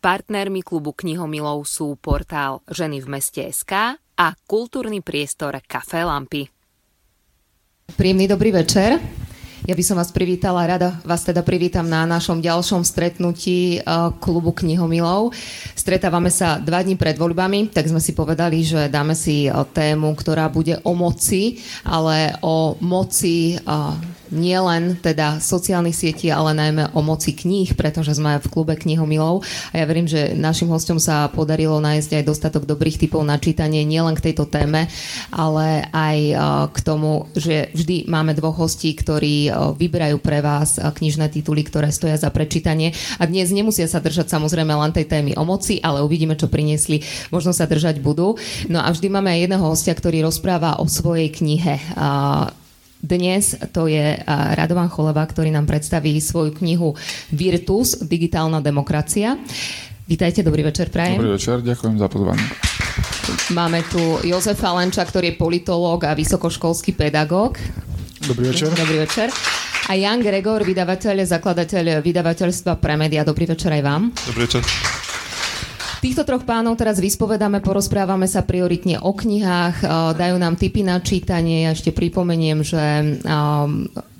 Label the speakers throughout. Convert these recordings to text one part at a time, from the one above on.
Speaker 1: Partnermi klubu knihomilov sú portál Ženy v meste SK a kultúrny priestor Café Lampy.
Speaker 2: Príjemný dobrý večer. Ja by som vás privítala, rada vás teda privítam na našom ďalšom stretnutí eh, klubu knihomilov. Stretávame sa dva dní pred voľbami, tak sme si povedali, že dáme si eh, tému, ktorá bude o moci, ale o moci eh, nielen teda sociálnych sietí, ale najmä o moci kníh, pretože sme v klube knihomilov a ja verím, že našim hostom sa podarilo nájsť aj dostatok dobrých typov na čítanie nielen k tejto téme, ale aj k tomu, že vždy máme dvoch hostí, ktorí vyberajú pre vás knižné tituly, ktoré stoja za prečítanie a dnes nemusia sa držať samozrejme len tej témy o moci, ale uvidíme, čo priniesli, možno sa držať budú. No a vždy máme aj jedného hostia, ktorý rozpráva o svojej knihe. Dnes to je Radovan Choleva, ktorý nám predstaví svoju knihu Virtus, digitálna demokracia. Vítajte, dobrý večer, Prajem.
Speaker 3: Dobrý večer, ďakujem za pozvanie.
Speaker 2: Máme tu Jozefa Lenča, ktorý je politológ a vysokoškolský pedagóg.
Speaker 3: Dobrý večer.
Speaker 2: Dobrý večer. A Jan Gregor, vydavateľ, zakladateľ vydavateľstva Premedia. Dobrý večer aj vám.
Speaker 3: Dobrý večer.
Speaker 2: Týchto troch pánov teraz vyspovedáme, porozprávame sa prioritne o knihách, dajú nám tipy na čítanie. Ja ešte pripomeniem, že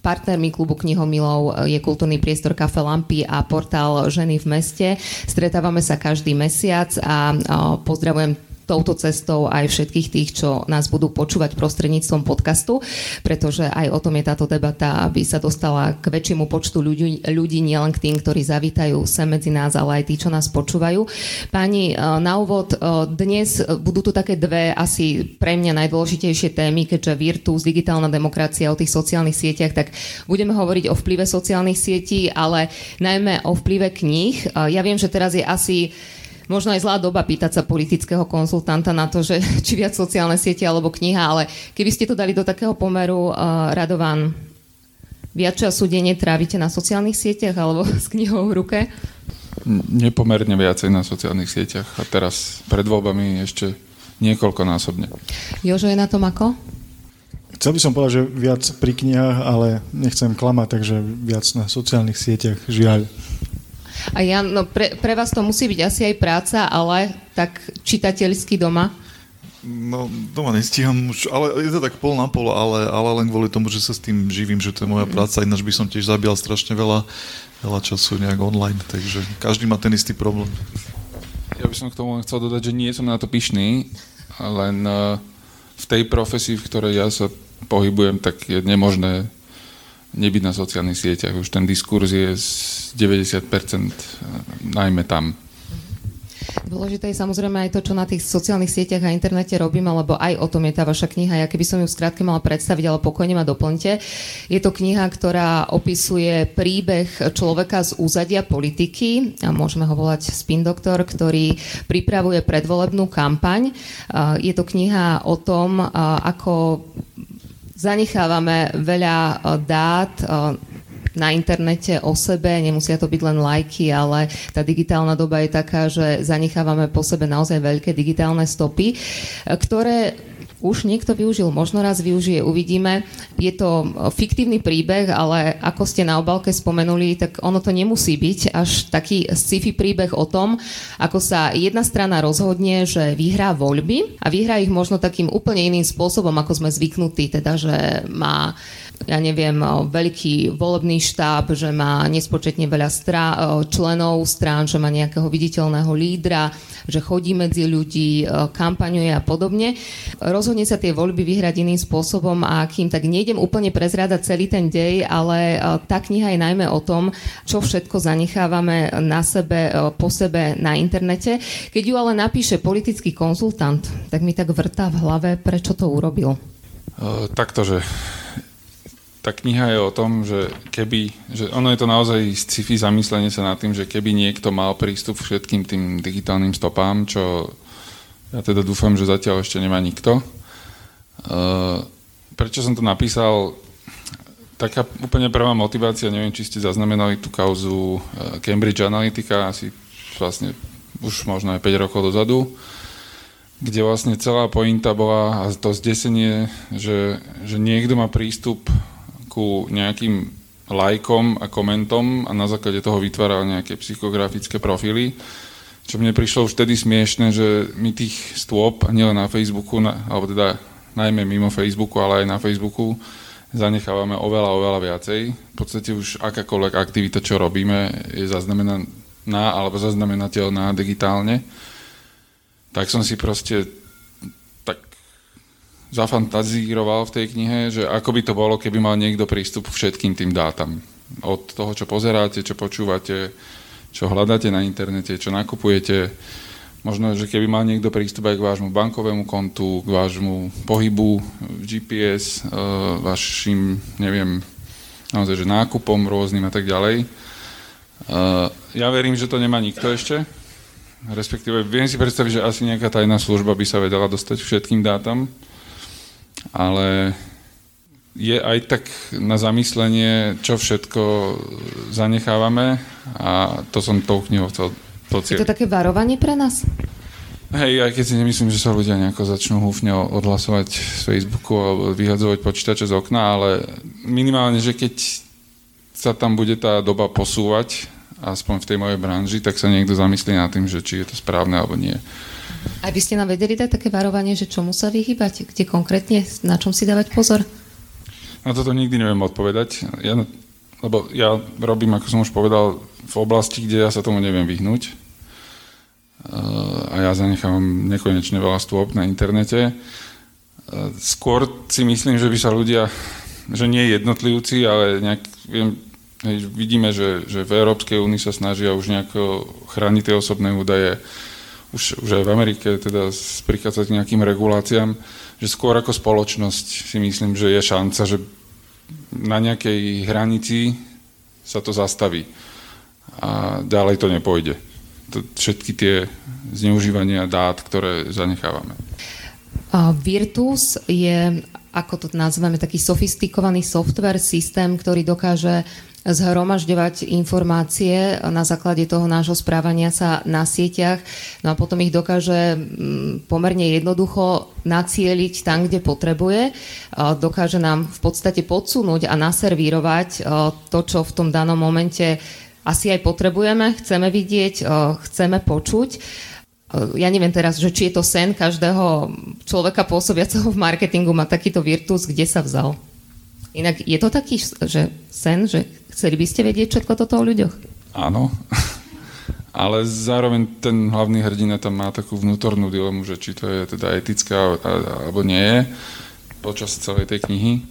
Speaker 2: Partnermi klubu knihomilov je kultúrny priestor Kafe Lampy a portál Ženy v meste. Stretávame sa každý mesiac a pozdravujem touto cestou aj všetkých tých, čo nás budú počúvať prostredníctvom podcastu, pretože aj o tom je táto debata, aby sa dostala k väčšiemu počtu ľudí, ľudí nielen k tým, ktorí zavítajú sem medzi nás, ale aj tí, čo nás počúvajú. Páni, e, na úvod, e, dnes budú tu také dve asi pre mňa najdôležitejšie témy, keďže Virtus, digitálna demokracia o tých sociálnych sieťach, tak budeme hovoriť o vplyve sociálnych sietí, ale najmä o vplyve kníh. E, ja viem, že teraz je asi možno aj zlá doba pýtať sa politického konzultanta na to, že či viac sociálne siete alebo kniha, ale keby ste to dali do takého pomeru, uh, Radovan, viac času denne trávite na sociálnych sieťach alebo s knihou v ruke?
Speaker 3: Nepomerne viacej na sociálnych sieťach a teraz pred voľbami ešte niekoľkonásobne.
Speaker 2: Jožo je na tom ako?
Speaker 4: Chcel by som povedať, že viac pri knihách, ale nechcem klamať, takže viac na sociálnych sieťach, žiaľ.
Speaker 2: A ja, no pre, pre vás to musí byť asi aj práca, ale tak čitateľský doma?
Speaker 5: No, doma nestíham už, ale je to tak pol na pol, ale, ale len kvôli tomu, že sa s tým živím, že to je moja práca, ináč by som tiež zabíjal strašne veľa, veľa času nejak online, takže každý má ten istý problém.
Speaker 3: Ja by som k tomu chcel dodať, že nie som na to pyšný, len eh, v tej profesii, v ktorej ja sa pohybujem, tak je nemožné nebyť na sociálnych sieťach. Už ten diskurs je z 90% najmä tam.
Speaker 2: Dôležité je samozrejme aj to, čo na tých sociálnych sieťach a internete robíme, lebo aj o tom je tá vaša kniha. Ja keby som ju skrátke mala predstaviť, ale pokojne ma doplňte. Je to kniha, ktorá opisuje príbeh človeka z úzadia politiky, a môžeme ho volať Spin Doktor, ktorý pripravuje predvolebnú kampaň. Je to kniha o tom, ako zanechávame veľa eh, dát eh, na internete o sebe, nemusia to byť len lajky, ale tá digitálna doba je taká, že zanechávame po sebe naozaj veľké digitálne stopy, eh, ktoré už niekto využil, možno raz využije, uvidíme. Je to fiktívny príbeh, ale ako ste na obálke spomenuli, tak ono to nemusí byť až taký sci-fi príbeh o tom, ako sa jedna strana rozhodne, že vyhrá voľby a vyhrá ich možno takým úplne iným spôsobom, ako sme zvyknutí, teda že má ja neviem, veľký volebný štáb, že má nespočetne veľa strá- členov strán, že má nejakého viditeľného lídra, že chodí medzi ľudí, kampaňuje a podobne. Rozhodne sa tie voľby vyhrať iným spôsobom a kým tak nejdem úplne prezrádať celý ten dej, ale tá kniha je najmä o tom, čo všetko zanechávame na sebe, po sebe na internete. Keď ju ale napíše politický konzultant, tak mi tak vrtá v hlave, prečo to urobil.
Speaker 3: Uh, takto, tá kniha je o tom, že keby, že ono je to naozaj sci-fi zamyslenie sa nad tým, že keby niekto mal prístup k všetkým tým digitálnym stopám, čo ja teda dúfam, že zatiaľ ešte nemá nikto. Uh, prečo som to napísal? Taká úplne prvá motivácia, neviem, či ste zaznamenali tú kauzu uh, Cambridge Analytica, asi vlastne už možno aj 5 rokov dozadu, kde vlastne celá pointa bola a to zdesenie, že, že niekto má prístup ku nejakým lajkom a komentom a na základe toho vytváral nejaké psychografické profily, čo mne prišlo už vtedy smiešne, že my tých stôp, nielen na Facebooku, na, alebo teda najmä mimo Facebooku, ale aj na Facebooku, zanechávame oveľa, oveľa viacej. V podstate už akákoľvek aktivita, čo robíme, je zaznamenaná alebo zaznamenateľná digitálne. Tak som si proste zafantazíroval v tej knihe, že ako by to bolo, keby mal niekto prístup k všetkým tým dátam. Od toho, čo pozeráte, čo počúvate, čo hľadáte na internete, čo nakupujete. Možno, že keby mal niekto prístup aj k vášmu bankovému kontu, k vášmu pohybu, GPS, e, vašim, neviem, naozaj, že nákupom rôznym a tak ďalej. E, ja verím, že to nemá nikto ešte. Respektíve viem si predstaviť, že asi nejaká tajná služba by sa vedela dostať všetkým dátam, ale je aj tak na zamyslenie, čo všetko zanechávame a to som tou knihou chcel
Speaker 2: pocieliť. Je to také varovanie pre nás?
Speaker 3: Hej, aj keď si nemyslím, že sa ľudia nejako začnú húfne odhlasovať z Facebooku alebo vyhadzovať počítače z okna, ale minimálne, že keď sa tam bude tá doba posúvať, aspoň v tej mojej branži, tak sa niekto zamyslí nad tým, že či je to správne alebo nie.
Speaker 2: Aj by ste nám vedeli dať také varovanie, že čomu sa vyhybať? Kde konkrétne? Na čom si dávať pozor?
Speaker 3: Na toto nikdy neviem odpovedať, ja, lebo ja robím, ako som už povedal, v oblasti, kde ja sa tomu neviem vyhnúť. A ja zanechám nekonečne veľa stôp na internete. Skôr si myslím, že by sa ľudia, že nie jednotlivci, ale nejak, viem, vidíme, že, že v Európskej únii sa snažia už nejako chrániť tie osobné údaje. Už, už aj v Amerike teda prichádzať k nejakým reguláciám že skôr ako spoločnosť si myslím, že je šanca, že na nejakej hranici sa to zastaví a ďalej to nepôjde. To, všetky tie zneužívania dát, ktoré zanechávame.
Speaker 2: Virtus je, ako to nazveme, taký sofistikovaný software, systém, ktorý dokáže zhromažďovať informácie na základe toho nášho správania sa na sieťach, no a potom ich dokáže mm, pomerne jednoducho nacieliť tam, kde potrebuje. Dokáže nám v podstate podsunúť a naservírovať to, čo v tom danom momente asi aj potrebujeme, chceme vidieť, chceme počuť. Ja neviem teraz, že či je to sen každého človeka pôsobiaceho v marketingu, má takýto virtus, kde sa vzal. Inak je to taký že sen, že chceli by ste vedieť všetko toto o ľuďoch?
Speaker 3: Áno, ale zároveň ten hlavný hrdina tam má takú vnútornú dilemu, že či to je teda etické alebo nie je počas celej tej knihy.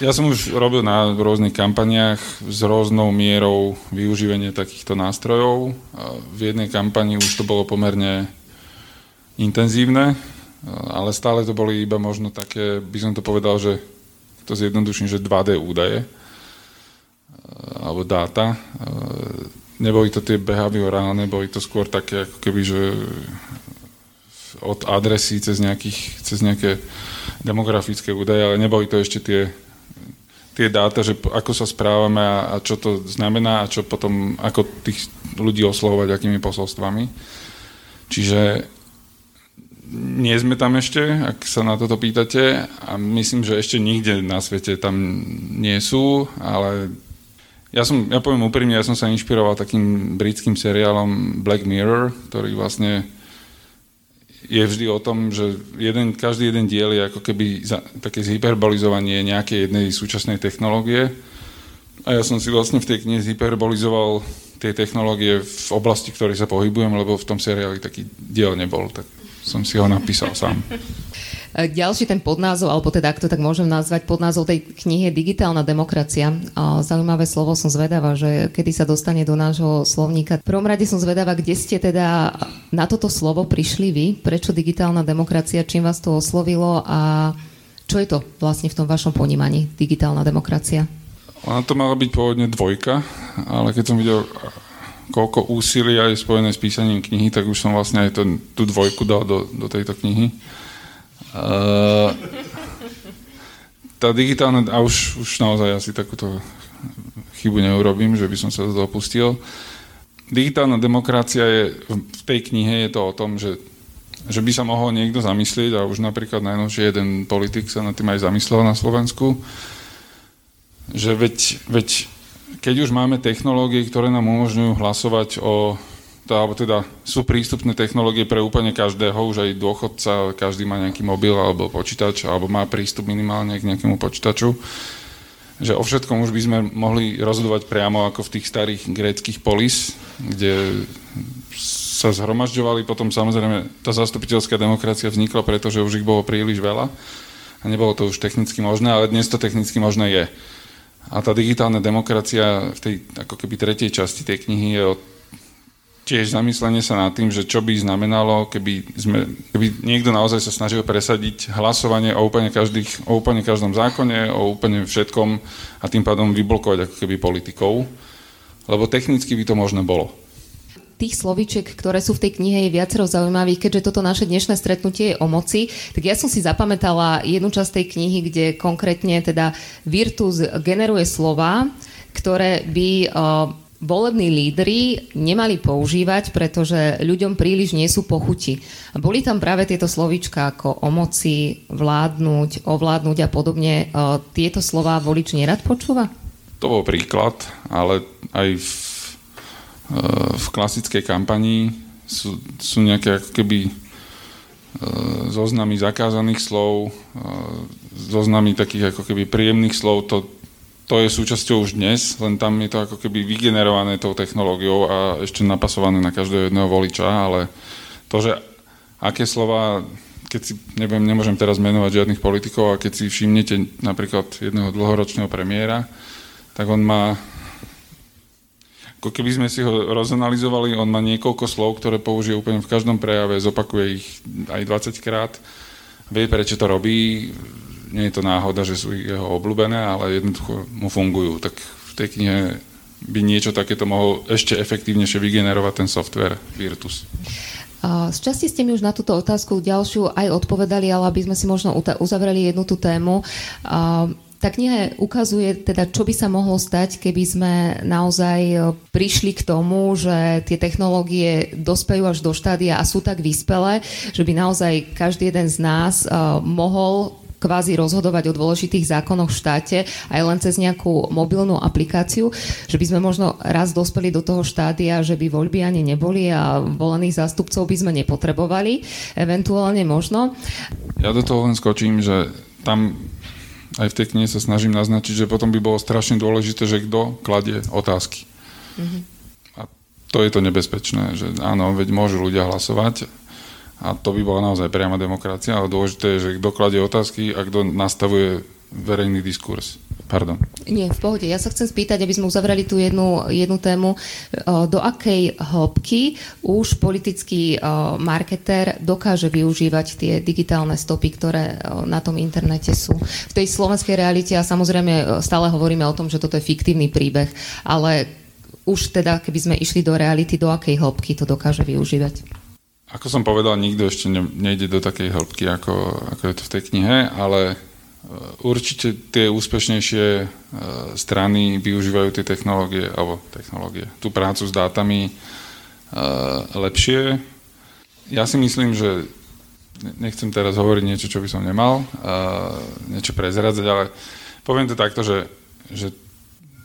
Speaker 3: Ja som už robil na rôznych kampaniách s rôznou mierou využívania takýchto nástrojov. V jednej kampani už to bolo pomerne intenzívne, ale stále to boli iba možno také, by som to povedal, že to zjednoduším, že 2D údaje alebo dáta. E, neboli to tie behaviorálne, boli to skôr také ako keby, že od adresy cez, nejakých, cez nejaké demografické údaje, ale neboli to ešte tie, tie dáta, že ako sa správame a, a čo to znamená a čo potom, ako tých ľudí oslovovať, akými posolstvami. Čiže nie sme tam ešte, ak sa na toto pýtate a myslím, že ešte nikde na svete tam nie sú, ale ja, som, ja poviem úprimne, ja som sa inšpiroval takým britským seriálom Black Mirror, ktorý vlastne je vždy o tom, že jeden, každý jeden diel je ako keby za, také zhyperbolizovanie nejakej jednej súčasnej technológie. A ja som si vlastne v tej knihe zhyperbolizoval tie technológie v oblasti, v ktorej sa pohybujem, lebo v tom seriáli taký diel nebol. Tak som si ho napísal sám.
Speaker 2: Ďalší ten podnázov, alebo teda, ak to tak môžem nazvať, podnázov tej knihy je Digitálna demokracia. Zaujímavé slovo som zvedavá, že kedy sa dostane do nášho slovníka. V prvom rade som zvedavá, kde ste teda na toto slovo prišli vy, prečo digitálna demokracia, čím vás to oslovilo a čo je to vlastne v tom vašom ponímaní, digitálna demokracia?
Speaker 3: Ona to mala byť pôvodne dvojka, ale keď som videl koľko úsilia je spojené s písaním knihy, tak už som vlastne aj ten, tú dvojku dal do, do tejto knihy. Uh, tá digitálna, a už, už naozaj asi takúto chybu neurobím, že by som sa dopustil. Digitálna demokracia je, v tej knihe je to o tom, že, že by sa mohol niekto zamyslieť, a už napríklad najnovšie jeden politik sa nad tým aj zamyslel na Slovensku, že veď, veď keď už máme technológie, ktoré nám umožňujú hlasovať o to, alebo teda sú prístupné technológie pre úplne každého, už aj dôchodca, každý má nejaký mobil alebo počítač, alebo má prístup minimálne k nejakému počítaču, že o všetkom už by sme mohli rozhodovať priamo ako v tých starých gréckých polis, kde sa zhromažďovali, potom samozrejme tá zastupiteľská demokracia vznikla, pretože už ich bolo príliš veľa a nebolo to už technicky možné, ale dnes to technicky možné je. A tá digitálna demokracia v tej ako keby tretej časti tej knihy je o tiež zamyslenie sa nad tým, že čo by znamenalo, keby, sme, keby niekto naozaj sa snažil presadiť hlasovanie o úplne, každých, o úplne každom zákone, o úplne všetkom a tým pádom vyblokovať ako keby politikov, lebo technicky by to možné bolo.
Speaker 2: Tých slovíček, ktoré sú v tej knihe, je viacero zaujímavých, keďže toto naše dnešné stretnutie je o moci. Tak ja som si zapamätala jednu časť tej knihy, kde konkrétne teda Virtus generuje slova, ktoré by uh, volební lídry nemali používať, pretože ľuďom príliš nie sú pochuti. Boli tam práve tieto slovíčka ako o moci, vládnuť, ovládnuť a podobne. E, tieto slova volič nerad počúva?
Speaker 3: To bol príklad, ale aj v, e, v klasickej kampanii sú, sú nejaké ako keby e, zoznamy zakázaných slov, zoznamy takých ako keby príjemných slov, to to je súčasťou už dnes, len tam je to ako keby vygenerované tou technológiou a ešte napasované na každého jedného voliča, ale to, že aké slova, keď si, neviem, nemôžem teraz menovať žiadnych politikov, a keď si všimnete napríklad jedného dlhoročného premiéra, tak on má, ako keby sme si ho rozanalizovali, on má niekoľko slov, ktoré použije úplne v každom prejave, zopakuje ich aj 20 krát, vie, prečo to robí, nie je to náhoda, že sú jeho obľúbené, ale jednoducho mu fungujú. Tak v tej knihe by niečo takéto mohol ešte efektívnejšie vygenerovať ten software Virtus.
Speaker 2: Z časti ste mi už na túto otázku ďalšiu aj odpovedali, ale aby sme si možno uzavreli jednu tú tému. Tá kniha ukazuje teda, čo by sa mohlo stať, keby sme naozaj e, prišli k tomu, že tie technológie dospejú až do štádia a sú tak vyspelé, že by naozaj každý jeden z nás e, mohol kvázi rozhodovať o dôležitých zákonoch v štáte aj len cez nejakú mobilnú aplikáciu, že by sme možno raz dospeli do toho štádia, že by voľby ani neboli a volených zástupcov by sme nepotrebovali, eventuálne možno.
Speaker 3: Ja do toho len skočím, že tam aj v tej knihe sa snažím naznačiť, že potom by bolo strašne dôležité, že kto kladie otázky. Mm-hmm. A to je to nebezpečné, že áno, veď môžu ľudia hlasovať, a to by bola naozaj priama demokracia, ale dôležité je, že kto kladie otázky a kto nastavuje verejný diskurs. Pardon.
Speaker 2: Nie, v pohode. Ja sa chcem spýtať, aby sme uzavreli tú jednu, jednu tému, do akej hĺbky už politický marketer dokáže využívať tie digitálne stopy, ktoré na tom internete sú. V tej slovenskej realite a samozrejme stále hovoríme o tom, že toto je fiktívny príbeh, ale už teda, keby sme išli do reality, do akej hĺbky to dokáže využívať?
Speaker 3: Ako som povedal, nikto ešte ne, nejde do takej hĺbky, ako, ako je to v tej knihe, ale e, určite tie úspešnejšie e, strany využívajú tie technológie, alebo technológie, tú prácu s dátami e, lepšie. Ja si myslím, že nechcem teraz hovoriť niečo, čo by som nemal, niečo prezradzať, ale poviem to takto, že, že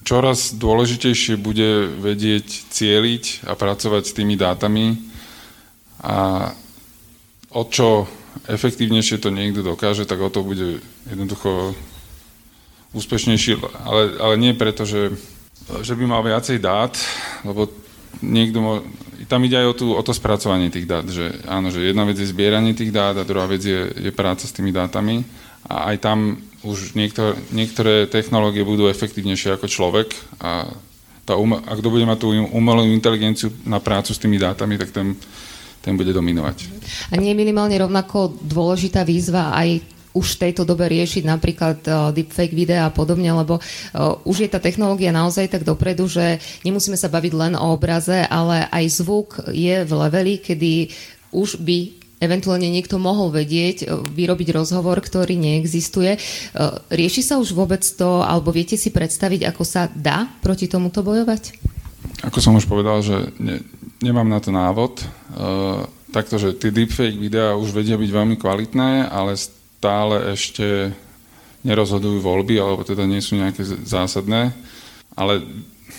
Speaker 3: čoraz dôležitejšie bude vedieť cieliť a pracovať s tými dátami, a o čo efektívnejšie to niekto dokáže, tak o to bude jednoducho úspešnejší, ale, ale nie preto, že, že by mal viacej dát, lebo niekto mo, tam ide aj o, tú, o to spracovanie tých dát, že áno, že jedna vec je zbieranie tých dát a druhá vec je, je práca s tými dátami. A aj tam už niektoré, niektoré technológie budú efektívnejšie ako človek a tá um, ak kto bude mať tú umelú inteligenciu na prácu s tými dátami, tak ten ten bude dominovať.
Speaker 2: A nie je minimálne rovnako dôležitá výzva aj už v tejto dobe riešiť napríklad uh, deepfake videa a podobne, lebo uh, už je tá technológia naozaj tak dopredu, že nemusíme sa baviť len o obraze, ale aj zvuk je v leveli, kedy už by eventuálne niekto mohol vedieť, uh, vyrobiť rozhovor, ktorý neexistuje. Rieši sa už vôbec to, alebo viete si predstaviť, ako sa dá proti tomuto bojovať?
Speaker 3: Ako som už povedal, že ne, nemám na to návod. Uh, takto, že tie deepfake videá už vedia byť veľmi kvalitné, ale stále ešte nerozhodujú voľby, alebo teda nie sú nejaké zásadné. Ale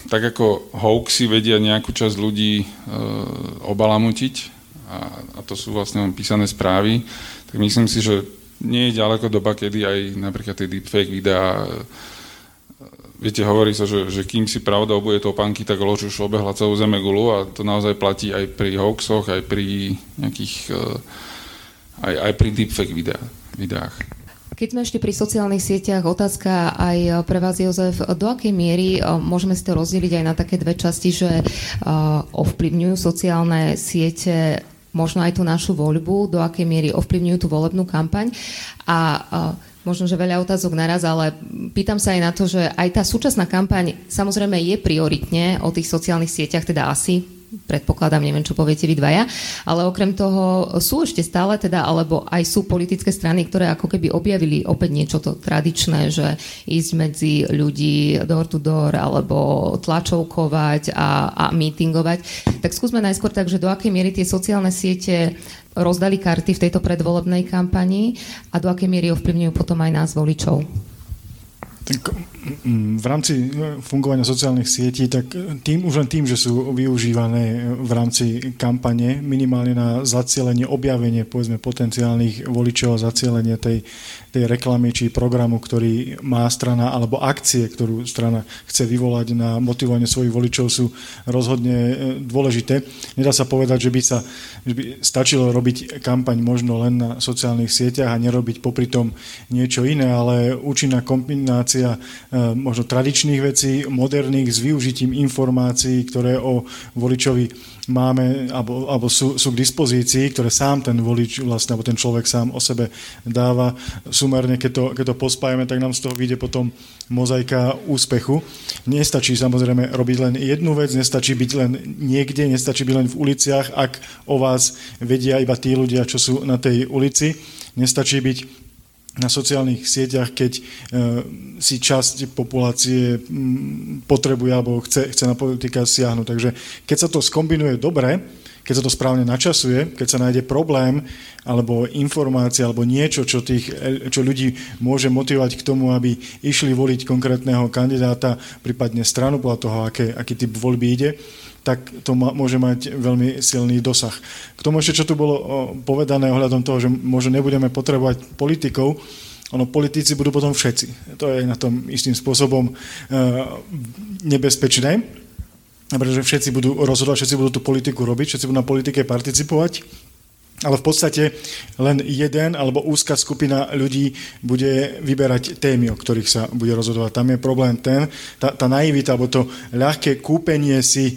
Speaker 3: tak ako hoaxy vedia nejakú časť ľudí e, obalamutiť, a, a to sú vlastne len písané správy, tak myslím si, že nie je ďaleko doba, kedy aj napríklad tie deepfake videá e, viete, hovorí sa, že, že kým si pravda obuje topánky, tak lož už obehla celú gulu a to naozaj platí aj pri hoaxoch, aj pri nejakých, e, aj, aj pri deepfake videá, videách.
Speaker 2: Keď sme ešte pri sociálnych sieťach, otázka aj pre vás, Jozef, do akej miery môžeme si to rozdeliť aj na také dve časti, že ovplyvňujú sociálne siete možno aj tú našu voľbu, do akej miery ovplyvňujú tú volebnú kampaň a možno, že veľa otázok naraz, ale pýtam sa aj na to, že aj tá súčasná kampaň samozrejme je prioritne o tých sociálnych sieťach, teda asi predpokladám, neviem, čo poviete vy dvaja, ale okrem toho sú ešte stále teda, alebo aj sú politické strany, ktoré ako keby objavili opäť niečo to tradičné, že ísť medzi ľudí door to door, alebo tlačovkovať a, a meetingovať. Tak skúsme najskôr tak, že do akej miery tie sociálne siete rozdali karty v tejto predvolebnej kampani a do akej miery ovplyvňujú potom aj nás voličov.
Speaker 4: V rámci e, fungovania sociálnych sietí, tak tým, už len tým, že sú využívané v rámci kampane minimálne na zacielenie, objavenie povedzme potenciálnych voličov zacielenie tej, tej reklamy či programu, ktorý má strana, alebo akcie, ktorú strana chce vyvolať na motivovanie svojich voličov sú rozhodne dôležité. Nedá sa povedať, že by sa že by stačilo robiť kampaň možno len na sociálnych sieťach a nerobiť popri tom niečo iné, ale účinná kombinácia možno tradičných vecí, moderných s využitím informácií, ktoré o voličovi máme alebo, alebo sú, sú k dispozícii, ktoré sám ten volič vlastne, alebo ten človek sám o sebe dáva. Sumerne, keď to, keď to pospájame, tak nám z toho vyjde potom mozaika úspechu. Nestačí samozrejme robiť len jednu vec, nestačí byť len niekde, nestačí byť len v uliciach, ak o vás vedia iba tí ľudia, čo sú na tej ulici. Nestačí byť na sociálnych sieťach, keď e, si časť populácie potrebuje alebo chce, chce na politika siahnuť. Takže keď sa to skombinuje dobre, keď sa to správne načasuje, keď sa nájde problém alebo informácia alebo niečo, čo, tých, čo ľudí môže motivovať k tomu, aby išli voliť konkrétneho kandidáta, prípadne stranu podľa toho, aké, aký typ voľby ide, tak to môže mať veľmi silný dosah. K tomu ešte, čo tu bolo povedané ohľadom toho, že možno nebudeme potrebovať politikov, ono, politici budú potom všetci. To je na tom istým spôsobom e, nebezpečné, pretože všetci budú rozhodovať, všetci budú tú politiku robiť, všetci budú na politike participovať ale v podstate len jeden alebo úzka skupina ľudí bude vyberať témy, o ktorých sa bude rozhodovať. Tam je problém ten, tá, tá naivita alebo to ľahké kúpenie si e,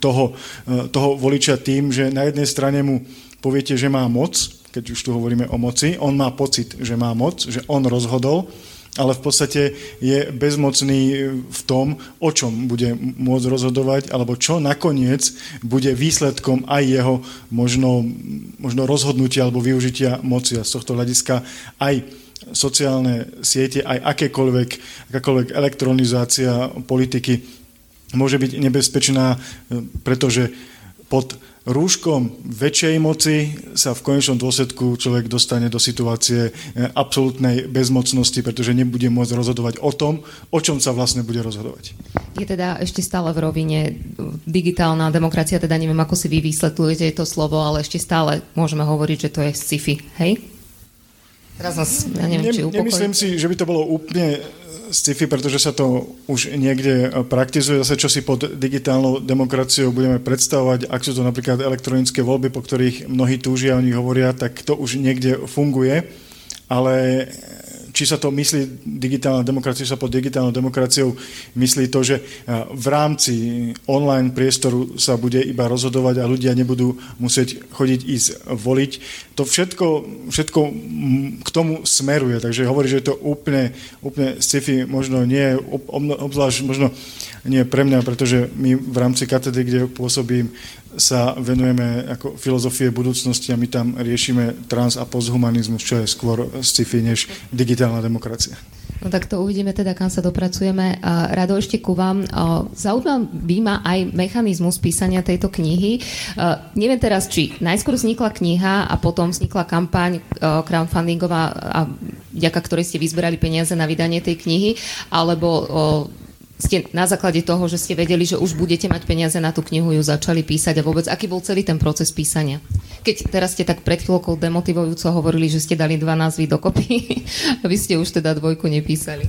Speaker 4: toho, e, toho voliča tým, že na jednej strane mu poviete, že má moc, keď už tu hovoríme o moci, on má pocit, že má moc, že on rozhodol, ale v podstate je bezmocný v tom, o čom bude môcť rozhodovať, alebo čo nakoniec bude výsledkom aj jeho možno, možno rozhodnutia alebo využitia moci. A z tohto hľadiska aj sociálne siete, aj akékoľvek, akákoľvek elektronizácia politiky môže byť nebezpečná, pretože pod rúškom väčšej moci sa v konečnom dôsledku človek dostane do situácie eh, absolútnej bezmocnosti, pretože nebude môcť rozhodovať o tom, o čom sa vlastne bude rozhodovať.
Speaker 2: Je teda ešte stále v rovine digitálna demokracia, teda neviem, ako si vy vysvetľujete to slovo, ale ešte stále môžeme hovoriť, že to je sci-fi, hej? Teraz nás, ja neviem, či
Speaker 4: Nemyslím si, že by to bolo úplne sci-fi, pretože sa to už niekde praktizuje. Zase, čo si pod digitálnou demokraciou budeme predstavovať, ak sú to napríklad elektronické voľby, po ktorých mnohí túžia, o nich hovoria, tak to už niekde funguje. Ale či sa to myslí digitálna demokracia, sa pod digitálnou demokraciou myslí to, že v rámci online priestoru sa bude iba rozhodovať a ľudia nebudú musieť chodiť ísť voliť. To všetko, všetko k tomu smeruje, takže hovorí, že je to úplne, úplne sci-fi možno nie, obzvlášť možno nie pre mňa, pretože my v rámci katedry, kde pôsobím, sa venujeme ako filozofie budúcnosti a my tam riešime trans a posthumanizmus, čo je skôr sci-fi než digitálna demokracia.
Speaker 2: No tak to uvidíme teda, kam sa dopracujeme. Rado ešte ku vám. Zaujímavý ma aj mechanizmus písania tejto knihy. Neviem teraz, či najskôr vznikla kniha a potom vznikla kampaň crowdfundingová, vďaka ktorej ste vyzberali peniaze na vydanie tej knihy, alebo ste na základe toho, že ste vedeli, že už budete mať peniaze na tú knihu, ju začali písať a vôbec aký bol celý ten proces písania? Keď teraz ste tak pred chvíľkou demotivujúco hovorili, že ste dali dva názvy dokopy, aby ste už teda dvojku nepísali.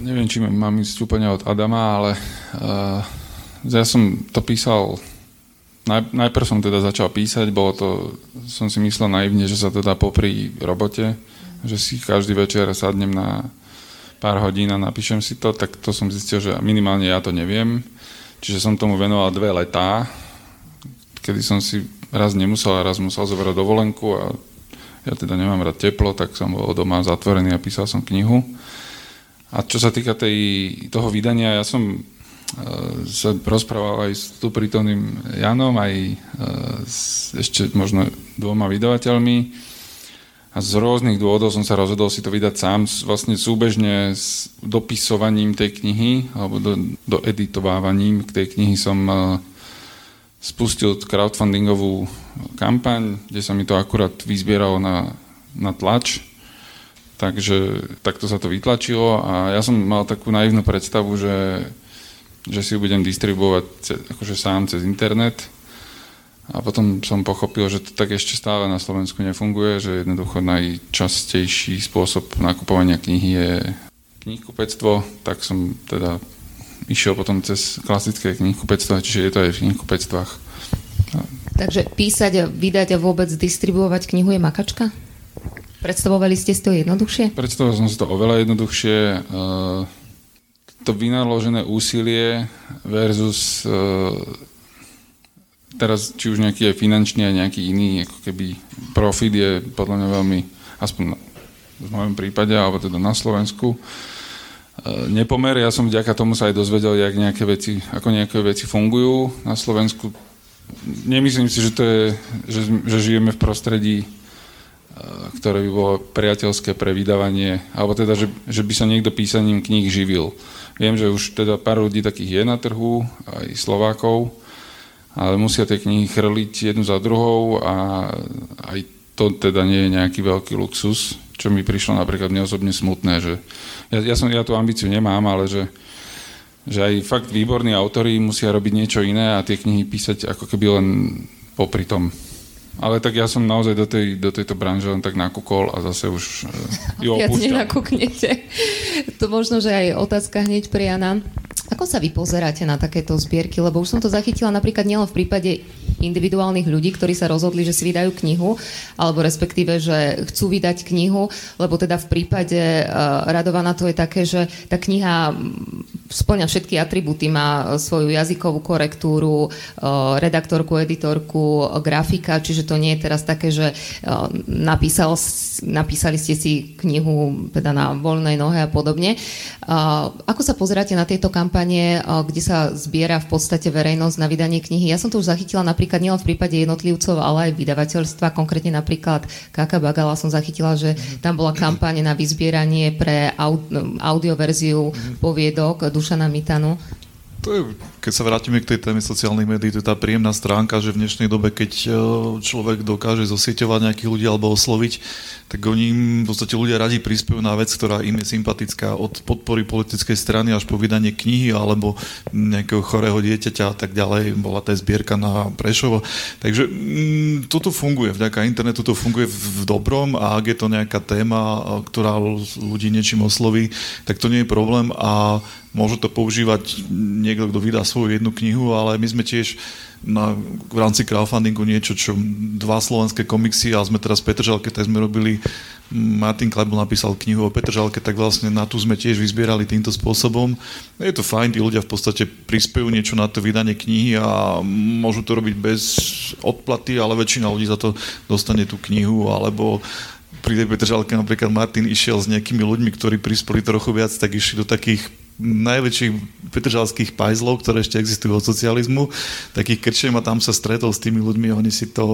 Speaker 3: Neviem, či mám ísť úplne od Adama, ale uh, ja som to písal naj, najprv som teda začal písať, bolo to, som si myslel naivne, že sa to dá popri robote, že si každý večer sadnem na pár hodín a napíšem si to, tak to som zistil, že minimálne ja to neviem. Čiže som tomu venoval dve letá, kedy som si raz nemusel a raz musel zobrať dovolenku a ja teda nemám rád teplo, tak som bol doma zatvorený a písal som knihu. A čo sa týka tej, toho vydania, ja som uh, sa rozprával aj s tu prítomným Janom, aj uh, s ešte možno dvoma vydavateľmi a z rôznych dôvodov som sa rozhodol si to vydať sám, vlastne súbežne s dopisovaním tej knihy, alebo do, do editovávaním k tej knihy som e, spustil crowdfundingovú kampaň, kde sa mi to akurát vyzbieralo na, na tlač, takže takto sa to vytlačilo a ja som mal takú naivnú predstavu, že, že si ju budem distribuovať akože sám cez internet, a potom som pochopil, že to tak ešte stále na Slovensku nefunguje, že jednoducho najčastejší spôsob nakupovania knihy je knihkupectvo, tak som teda išiel potom cez klasické knihkupectvo, čiže je to aj v knihkupectvách.
Speaker 2: Takže písať a vydať a vôbec distribuovať knihu je makačka? Predstavovali ste si to jednoduchšie?
Speaker 3: Predstavoval som si to oveľa jednoduchšie. To vynaložené úsilie versus teraz či už nejaký je finančný a nejaký iný ako keby profit je podľa mňa veľmi, aspoň v mojom prípade, alebo teda na Slovensku, e, nepomer. Ja som vďaka tomu sa aj dozvedel, jak nejaké veci, ako nejaké veci fungujú na Slovensku. Nemyslím si, že to je, že, že žijeme v prostredí, e, ktoré by bolo priateľské pre vydávanie, alebo teda, že, že by sa niekto písaním kníh živil. Viem, že už teda pár ľudí takých je na trhu, aj Slovákov, ale musia tie knihy chrliť jednu za druhou a aj to teda nie je nejaký veľký luxus, čo mi prišlo napríklad mne osobne smutné, že ja, ja, som, ja tú ambíciu nemám, ale že, že aj fakt výborní autori musia robiť niečo iné a tie knihy písať ako keby len popri tom. Ale tak ja som naozaj do, tej, do tejto branže len tak nakúkol a zase už uh, ju opúšťam.
Speaker 2: Viac nenakúknete. To možno, že aj otázka hneď pre Jana. Ako sa vy pozeráte na takéto zbierky? Lebo už som to zachytila napríklad nielen v prípade individuálnych ľudí, ktorí sa rozhodli, že si vydajú knihu, alebo respektíve, že chcú vydať knihu, lebo teda v prípade uh, Radovana to je také, že tá kniha splňa všetky atributy, má svoju jazykovú korektúru, uh, redaktorku, editorku, grafika, čiže to nie je teraz také, že uh, napísal, napísali ste si knihu teda na voľnej nohe a podobne. Ako sa pozeráte na tieto kampanie, kde sa zbiera v podstate verejnosť na vydanie knihy? Ja som to už zachytila napríklad napríklad nielen v prípade jednotlivcov, ale aj vydavateľstva. Konkrétne napríklad Kaka Bagala som zachytila, že tam bola kampaň na vyzbieranie pre audioverziu poviedok Dušana Mitanu.
Speaker 5: To je, keď sa vrátime k tej téme sociálnych médií, to je tá príjemná stránka, že v dnešnej dobe, keď e, človek dokáže zosieťovať nejakých ľudí alebo osloviť, tak oni v podstate ľudia radi prispievajú na vec, ktorá im je sympatická od podpory politickej strany až po vydanie knihy alebo nejakého chorého dieťaťa a tak ďalej. Bola tá zbierka na Prešovo. Takže mm, toto funguje, vďaka internetu to funguje v, dobrom a ak je to nejaká téma, ktorá ľudí niečím osloví, tak to nie je problém a Môžu to používať niekto, kto vydá svoju jednu knihu, ale my sme tiež na, v rámci crowdfundingu niečo, čo dva slovenské komiksy a sme teraz v Petržalke, tak sme robili, Martin Klebel napísal knihu o Petržalke, tak vlastne na tú sme tiež vyzbierali týmto spôsobom. Je to fajn, tí ľudia v podstate prispejú niečo na to vydanie knihy a môžu to robiť bez odplaty, ale väčšina ľudí za to dostane tú knihu, alebo pri tej Petržalke napríklad Martin išiel s nejakými ľuďmi, ktorí prispeli trochu viac, tak išli do takých najväčších petržalských pajzlov, ktoré ešte existujú od socializmu, takých krčiem a tam sa stretol s tými ľuďmi oni si to,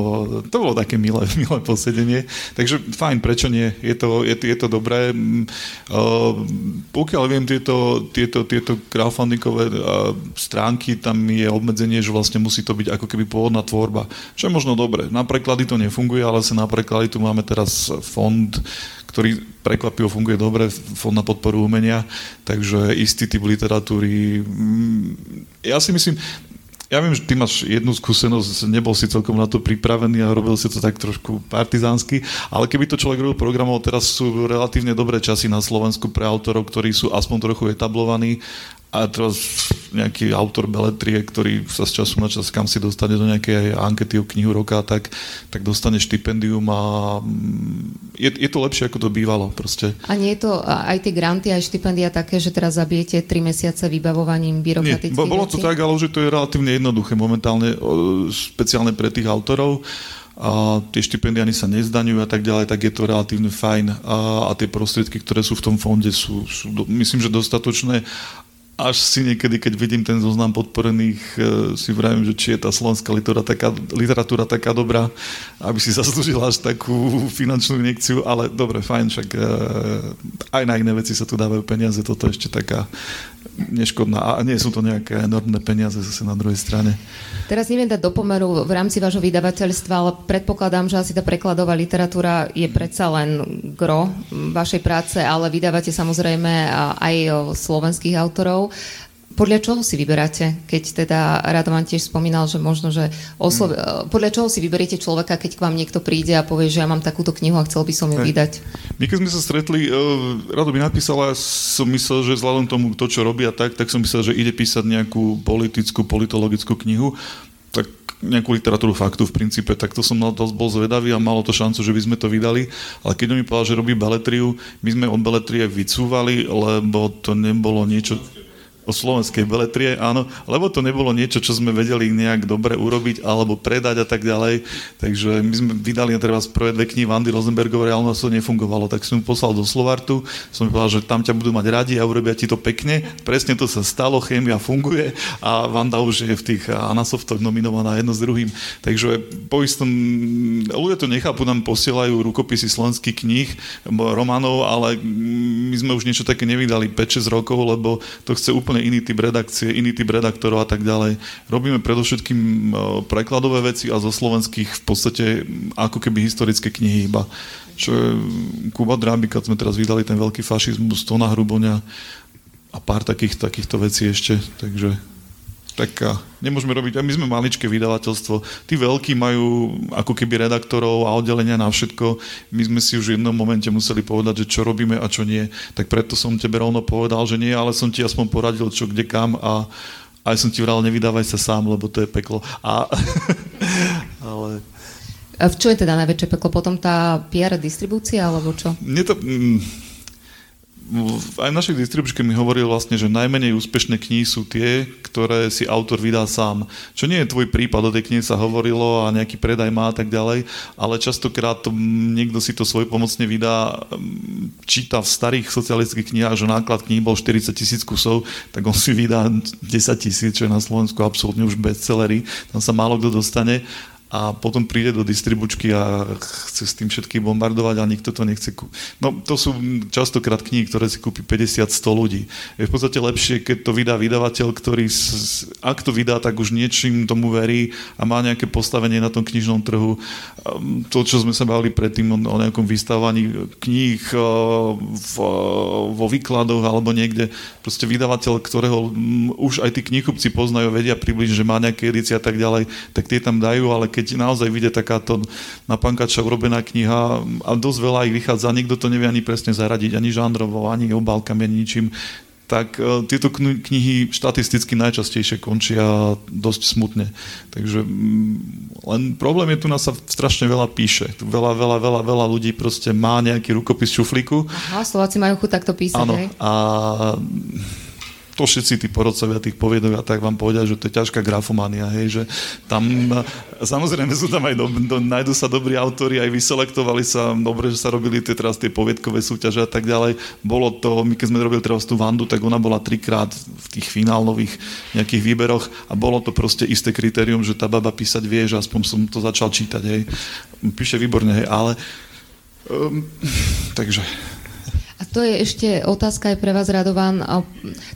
Speaker 5: to bolo také milé, milé posedenie. Takže fajn, prečo nie? Je to, je, je to dobré. Uh, pokiaľ viem, tieto, tieto, tieto crowdfundingové uh, stránky, tam je obmedzenie, že vlastne musí to byť ako keby pôvodná tvorba. Čo je možno dobre. Na preklady to nefunguje, ale sa na preklady tu máme teraz fond ktorý prekvapivo funguje dobre, Fond na podporu umenia, takže istý typ literatúry. Mm, ja si myslím, ja viem, že ty máš jednu skúsenosť, nebol si celkom na to pripravený a robil si to tak trošku partizánsky, ale keby to človek robil programov, teraz sú relatívne dobré časy na Slovensku pre autorov, ktorí sú aspoň trochu etablovaní a teraz nejaký autor beletrie, ktorý sa z času na čas kam si dostane do nejakej ankety o knihu roka, tak, tak dostane štipendium a mm, je, je to lepšie, ako to bývalo proste.
Speaker 2: A nie je to aj tie granty, aj štipendia také, že teraz zabijete 3 mesiace vybavovaním byrokratických
Speaker 5: Nie, bolo to tak, ale už to je relatívne jednoduché momentálne, špeciálne pre tých autorov a tie štipendiány sa nezdaňujú a tak ďalej, tak je to relatívne fajn. A, a tie prostriedky, ktoré sú v tom fonde sú, sú myslím, že dostatočné až si niekedy, keď vidím ten zoznam podporených, e, si vravím, že či je tá slovenská literatúra taká, literatúra taká dobrá, aby si zaslúžila až takú finančnú injekciu, ale dobre, fajn, však e, aj na iné veci sa tu dávajú peniaze, toto ešte taká neškodná. A nie sú to nejaké enormné peniaze zase na druhej strane.
Speaker 2: Teraz neviem dať do pomeru v rámci vášho vydavateľstva, ale predpokladám, že asi tá prekladová literatúra je predsa len gro vašej práce, ale vydávate samozrejme aj slovenských autorov. Podľa čoho si vyberáte, keď teda Radovan tiež spomínal, že možno, že oslo... hmm. podľa čoho si vyberiete človeka, keď k vám niekto príde a povie, že ja mám takúto knihu a chcel by som ju vydať?
Speaker 5: My keď sme sa stretli, uh, Rado by napísala, som myslel, že vzhľadom tomu, to, čo robia tak, tak som myslel, že ide písať nejakú politickú, politologickú knihu tak nejakú literatúru faktu v princípe, tak to som mal dosť bol zvedavý a malo to šancu, že by sme to vydali. Ale keď on mi povedal, že robí beletriu, my sme od beletrie vycúvali, lebo to nebolo niečo o slovenskej beletrie, áno, lebo to nebolo niečo, čo sme vedeli nejak dobre urobiť alebo predať a tak ďalej. Takže my sme vydali na teraz prvé dve knihy Vandy Rosenbergovej, ale ono to nefungovalo. Tak som mu poslal do Slovartu, som povedal, že tam ťa budú mať radi a urobia ti to pekne. Presne to sa stalo, chémia funguje a Vanda už je v tých Anasoftoch nominovaná jedno s druhým. Takže po istom, ľudia to nechápu, nám posielajú rukopisy slovenských kníh, románov, ale my sme už niečo také nevydali 5-6 rokov, lebo to chce úplne úplne iný typ redakcie, iný typ redaktorov a tak ďalej. Robíme predovšetkým e, prekladové veci a zo slovenských v podstate ako keby historické knihy iba. Čo je Kuba Dráby, keď sme teraz vydali ten veľký fašizmus, Tona Hruboňa a pár takých, takýchto vecí ešte, takže tak nemôžeme robiť, a my sme maličké vydavateľstvo, tí veľkí majú ako keby redaktorov a oddelenia na všetko, my sme si už v jednom momente museli povedať, že čo robíme a čo nie, tak preto som tebe rovno povedal, že nie, ale som ti aspoň poradil, čo kde kam a aj som ti vral, nevydávaj sa sám, lebo to je peklo. A, ale...
Speaker 2: A v čo je teda najväčšie peklo? Potom tá PR distribúcia, alebo čo?
Speaker 5: Mne to, mm, aj v našej distribučke mi hovoril vlastne, že najmenej úspešné knihy sú tie, ktoré si autor vydá sám. Čo nie je tvoj prípad, o tej knihe sa hovorilo a nejaký predaj má a tak ďalej, ale častokrát to, niekto si to svoj pomocne vydá, číta v starých socialistických knihách, že náklad kníh bol 40 tisíc kusov, tak on si vydá 10 tisíc, čo je na Slovensku absolútne už bestsellery, tam sa málo kto dostane a potom príde do distribučky a chce s tým všetkým bombardovať a nikto to nechce kúpiť. No to sú častokrát knihy, ktoré si kúpi 50-100 ľudí. Je v podstate lepšie, keď to vydá vydavateľ, ktorý ak to vydá, tak už niečím tomu verí a má nejaké postavenie na tom knižnom trhu. Ehm, to, čo sme sa bavili predtým o, o nejakom vystávaní kníh eh, v, vo výkladoch alebo niekde, proste vydavateľ, ktorého už aj tí knihkupci poznajú, vedia približne, že má nejaké edície a tak ďalej, tak tie tam dajú, ale keď naozaj vyjde takáto na pankača urobená kniha a dosť veľa ich vychádza, nikto to nevie ani presne zaradiť, ani žánrovo, ani obálkami, ani ničím, tak uh, tieto knihy štatisticky najčastejšie končia dosť smutne. Takže um, len problém je tu, nás sa strašne veľa píše. Tu veľa, veľa, veľa, veľa ľudí proste má nejaký rukopis šuflíku.
Speaker 2: Aha, Slováci majú chuť takto písať,
Speaker 5: Áno, a to všetci tí porodcovia tých poviedok a tak vám povedia, že to je ťažká grafomania, hej, že tam, samozrejme sú tam aj, do, do, nájdu sa dobrí autori, aj vyselektovali sa, dobre, že sa robili tie, teraz tie poviedkové súťaže a tak ďalej. Bolo to, my keď sme robili teraz tú Vandu, tak ona bola trikrát v tých finálových nejakých výberoch a bolo to proste isté kritérium, že tá baba písať vie, že aspoň som to začal čítať, hej. Píše výborne, hej, ale um, takže
Speaker 2: A to je ešte otázka aj pre vás, Radovan.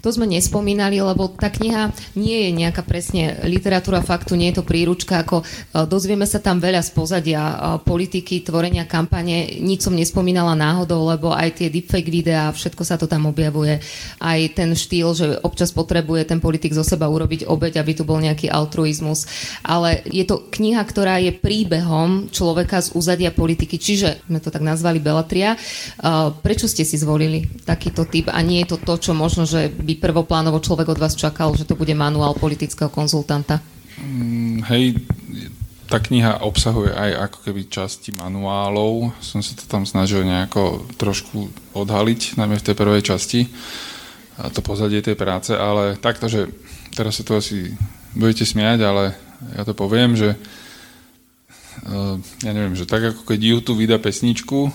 Speaker 2: To sme nespomínali, lebo tá kniha nie je nejaká presne literatúra faktu, nie je to príručka, ako dozvieme sa tam veľa z pozadia politiky, tvorenia kampane. Nič som nespomínala náhodou, lebo aj tie deepfake videá, všetko sa to tam objavuje. Aj ten štýl, že občas potrebuje ten politik zo seba urobiť obeď, aby tu bol nejaký altruizmus. Ale je to kniha, ktorá je príbehom človeka z úzadia politiky, čiže sme to tak nazvali Belatria. Prečo ste si zvolili takýto typ a nie je to to, čo možno, že by prvoplánovo človek od vás čakal, že to bude manuál politického konzultanta?
Speaker 3: Mm, hej, tá kniha obsahuje aj ako keby časti manuálov. Som sa to tam snažil nejako trošku odhaliť, najmä v tej prvej časti, a to pozadie tej práce, ale takto, že teraz sa to asi budete smiať, ale ja to poviem, že uh, ja neviem, že tak ako keď YouTube vydá pesničku,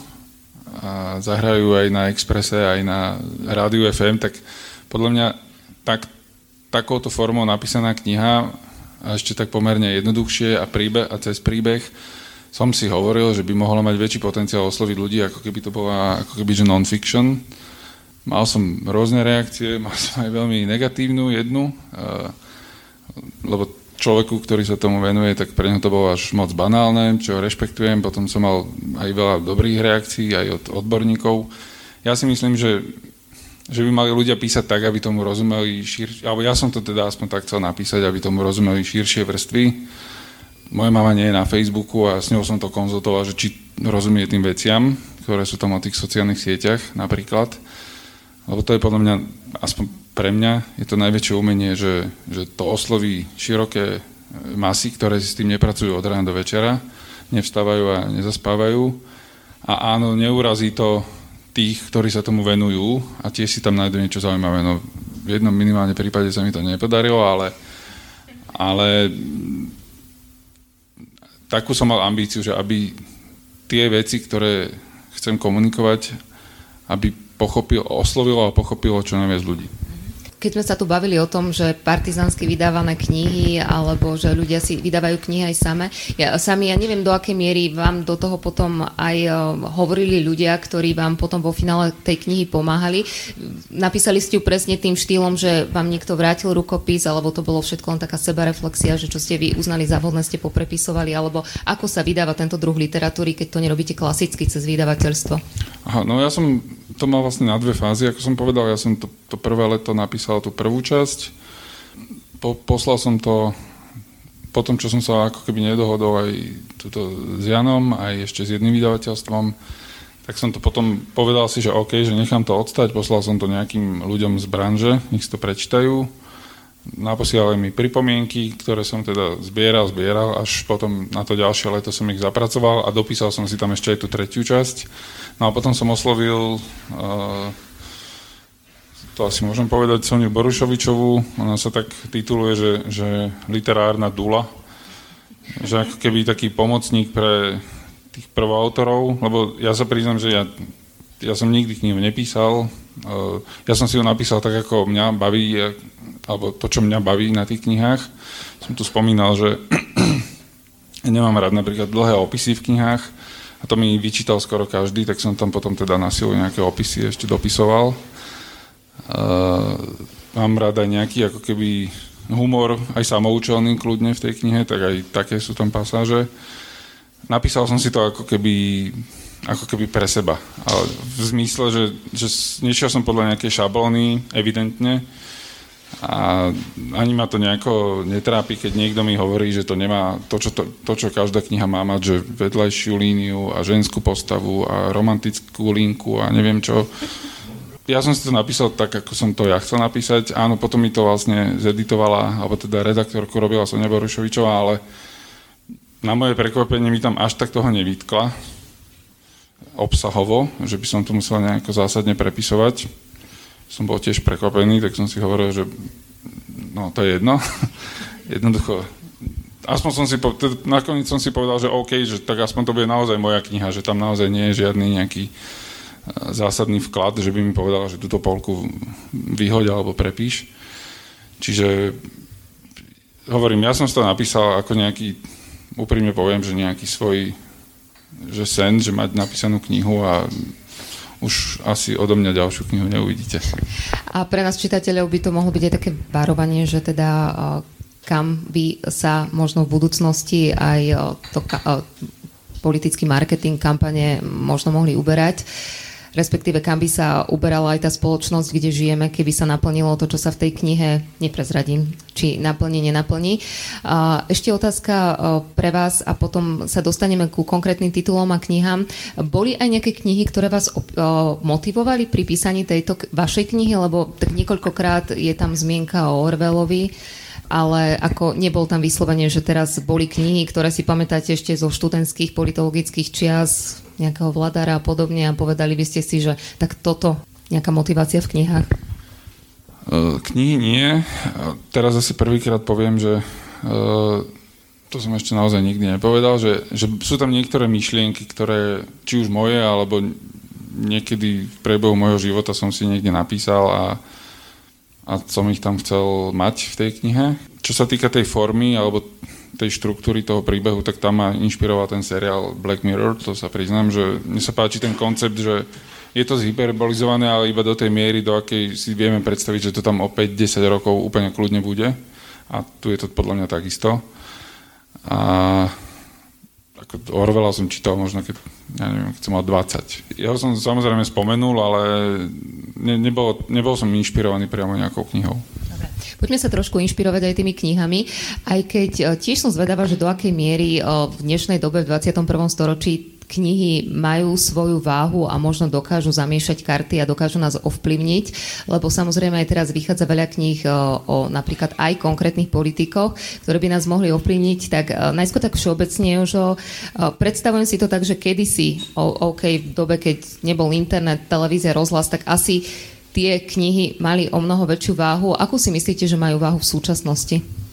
Speaker 3: a zahrajú aj na Exprese, aj na Rádiu FM, tak podľa mňa tak, takouto formou napísaná kniha a ešte tak pomerne jednoduchšie a, príbeh, a cez príbeh som si hovoril, že by mohla mať väčší potenciál osloviť ľudí, ako keby to bola ako keby, že non-fiction. Mal som rôzne reakcie, mal som aj veľmi negatívnu jednu, lebo človeku, ktorý sa tomu venuje, tak pre neho to bolo až moc banálne, čo rešpektujem. Potom som mal aj veľa dobrých reakcií, aj od odborníkov. Ja si myslím, že, že by mali ľudia písať tak, aby tomu rozumeli širšie, alebo ja som to teda aspoň tak chcel napísať, aby tomu rozumeli širšie vrstvy. Moja mama nie je na Facebooku a s ňou som to konzultoval, že či rozumie tým veciam, ktoré sú tam o tých sociálnych sieťach napríklad. Lebo to je podľa mňa, aspoň pre mňa je to najväčšie umenie, že, že to osloví široké e, masy, ktoré si s tým nepracujú od rána do večera, nevstávajú a nezaspávajú. A áno, neurazí to tých, ktorí sa tomu venujú a tiež si tam nájdu niečo zaujímavé. No, v jednom minimálne prípade sa mi to nepodarilo, ale, ale takú som mal ambíciu, že aby tie veci, ktoré chcem komunikovať, aby pochopil, oslovilo a pochopilo čo najviac ľudí
Speaker 2: keď sme sa tu bavili o tom, že partizánsky vydávané knihy alebo že ľudia si vydávajú knihy aj same, ja, sami, ja neviem do akej miery vám do toho potom aj uh, hovorili ľudia, ktorí vám potom vo finále tej knihy pomáhali. Napísali ste ju presne tým štýlom, že vám niekto vrátil rukopis, alebo to bolo všetko len taká sebareflexia, že čo ste vy uznali za vhodné, ste poprepisovali, alebo ako sa vydáva tento druh literatúry, keď to nerobíte klasicky cez vydavateľstvo?
Speaker 3: Aha, no ja som to mal vlastne na dve fázy, ako som povedal, ja som to, to prvé leto napísal tú prvú časť, po, poslal som to po tom, čo som sa ako keby nedohodol aj tuto s Janom, aj ešte s jedným vydavateľstvom, tak som to potom povedal si, že OK, že nechám to odstať, poslal som to nejakým ľuďom z branže, nech si to prečítajú. Naposielali mi pripomienky, ktoré som teda zbieral, zbieral, až potom na to ďalšie leto som ich zapracoval a dopísal som si tam ešte aj tú tretiu časť. No a potom som oslovil, uh, to asi môžem povedať, Soniu Borušovičovú, ona sa tak tituluje, že, že literárna dula, že ako keby taký pomocník pre tých prvoautorov, lebo ja sa priznam, že ja, ja som nikdy knihu nepísal, ja som si ho napísal tak, ako mňa baví alebo to, čo mňa baví na tých knihách. Som tu spomínal, že nemám rád napríklad dlhé opisy v knihách a to mi vyčítal skoro každý, tak som tam potom teda na silu nejaké opisy ešte dopisoval. Mám rád aj nejaký ako keby humor, aj samoučelný kľudne v tej knihe, tak aj také sú tam pasáže. Napísal som si to ako keby, ako keby pre seba. Ale v zmysle, že, že nešiel som podľa nejakej šablóny, evidentne, a ani ma to nejako netrápi, keď niekto mi hovorí, že to nemá to, čo, to, to, čo každá kniha má mať, že vedľajšiu líniu a ženskú postavu a romantickú linku a neviem čo. Ja som si to napísal tak, ako som to ja chcel napísať. Áno, potom mi to vlastne zeditovala, alebo teda redaktorku robila Sonia Borušovičová, ale na moje prekvapenie mi tam až tak toho nevytkla obsahovo, že by som to musel nejako zásadne prepisovať som bol tiež prekvapený, tak som si hovoril, že no to je jedno. Jednoducho, aspoň som si, nakoniec som si povedal, že OK, že tak aspoň to bude naozaj moja kniha, že tam naozaj nie je žiadny nejaký e, zásadný vklad, že by mi povedal, že túto polku vyhoď alebo prepíš. Čiže hovorím, ja som to napísal ako nejaký, úprimne poviem, že nejaký svoj že sen, že mať napísanú knihu a už asi odo mňa ďalšiu knihu neuvidíte.
Speaker 2: A pre nás čitateľov by to mohlo byť aj také varovanie, že teda kam by sa možno v budúcnosti aj to politický marketing kampane možno mohli uberať respektíve kam by sa uberala aj tá spoločnosť, kde žijeme, keby sa naplnilo to, čo sa v tej knihe, neprezradím, či naplní, nenaplní. Ešte otázka pre vás a potom sa dostaneme ku konkrétnym titulom a knihám. Boli aj nejaké knihy, ktoré vás motivovali pri písaní tejto vašej knihy, lebo tak niekoľkokrát je tam zmienka o Orwellovi, ale ako nebol tam vyslovene, že teraz boli knihy, ktoré si pamätáte ešte zo študentských politologických čias, nejakého vladára a podobne a povedali by ste si, že tak toto, nejaká motivácia v knihách? E,
Speaker 3: knihy nie. Teraz asi prvýkrát poviem, že e, to som ešte naozaj nikdy nepovedal, že, že sú tam niektoré myšlienky, ktoré či už moje, alebo niekedy v priebehu môjho života som si niekde napísal a, a som ich tam chcel mať v tej knihe. Čo sa týka tej formy alebo tej štruktúry toho príbehu, tak tam ma inšpiroval ten seriál Black Mirror, to sa priznám, že mne sa páči ten koncept, že je to zhyperbolizované, ale iba do tej miery, do akej si vieme predstaviť, že to tam o 5-10 rokov úplne kľudne bude. A tu je to podľa mňa takisto. A ako Orwella som čítal možno, keď, ja neviem, keď som mal 20. Jeho som samozrejme spomenul, ale ne, nebol, nebol som inšpirovaný priamo nejakou knihou.
Speaker 2: Poďme sa trošku inšpirovať aj tými knihami, aj keď e, tiež som zvedavá, že do akej miery e, v dnešnej dobe v 21. storočí knihy majú svoju váhu a možno dokážu zamiešať karty a dokážu nás ovplyvniť, lebo samozrejme aj teraz vychádza veľa kníh e, o napríklad aj konkrétnych politikoch, ktoré by nás mohli ovplyvniť, tak najskôr tak všeobecne už o, predstavujem si to tak, že kedysi, o, OK, v dobe, keď nebol internet, televízia, rozhlas, tak asi tie knihy mali o mnoho väčšiu váhu. Akú si myslíte, že majú váhu v súčasnosti?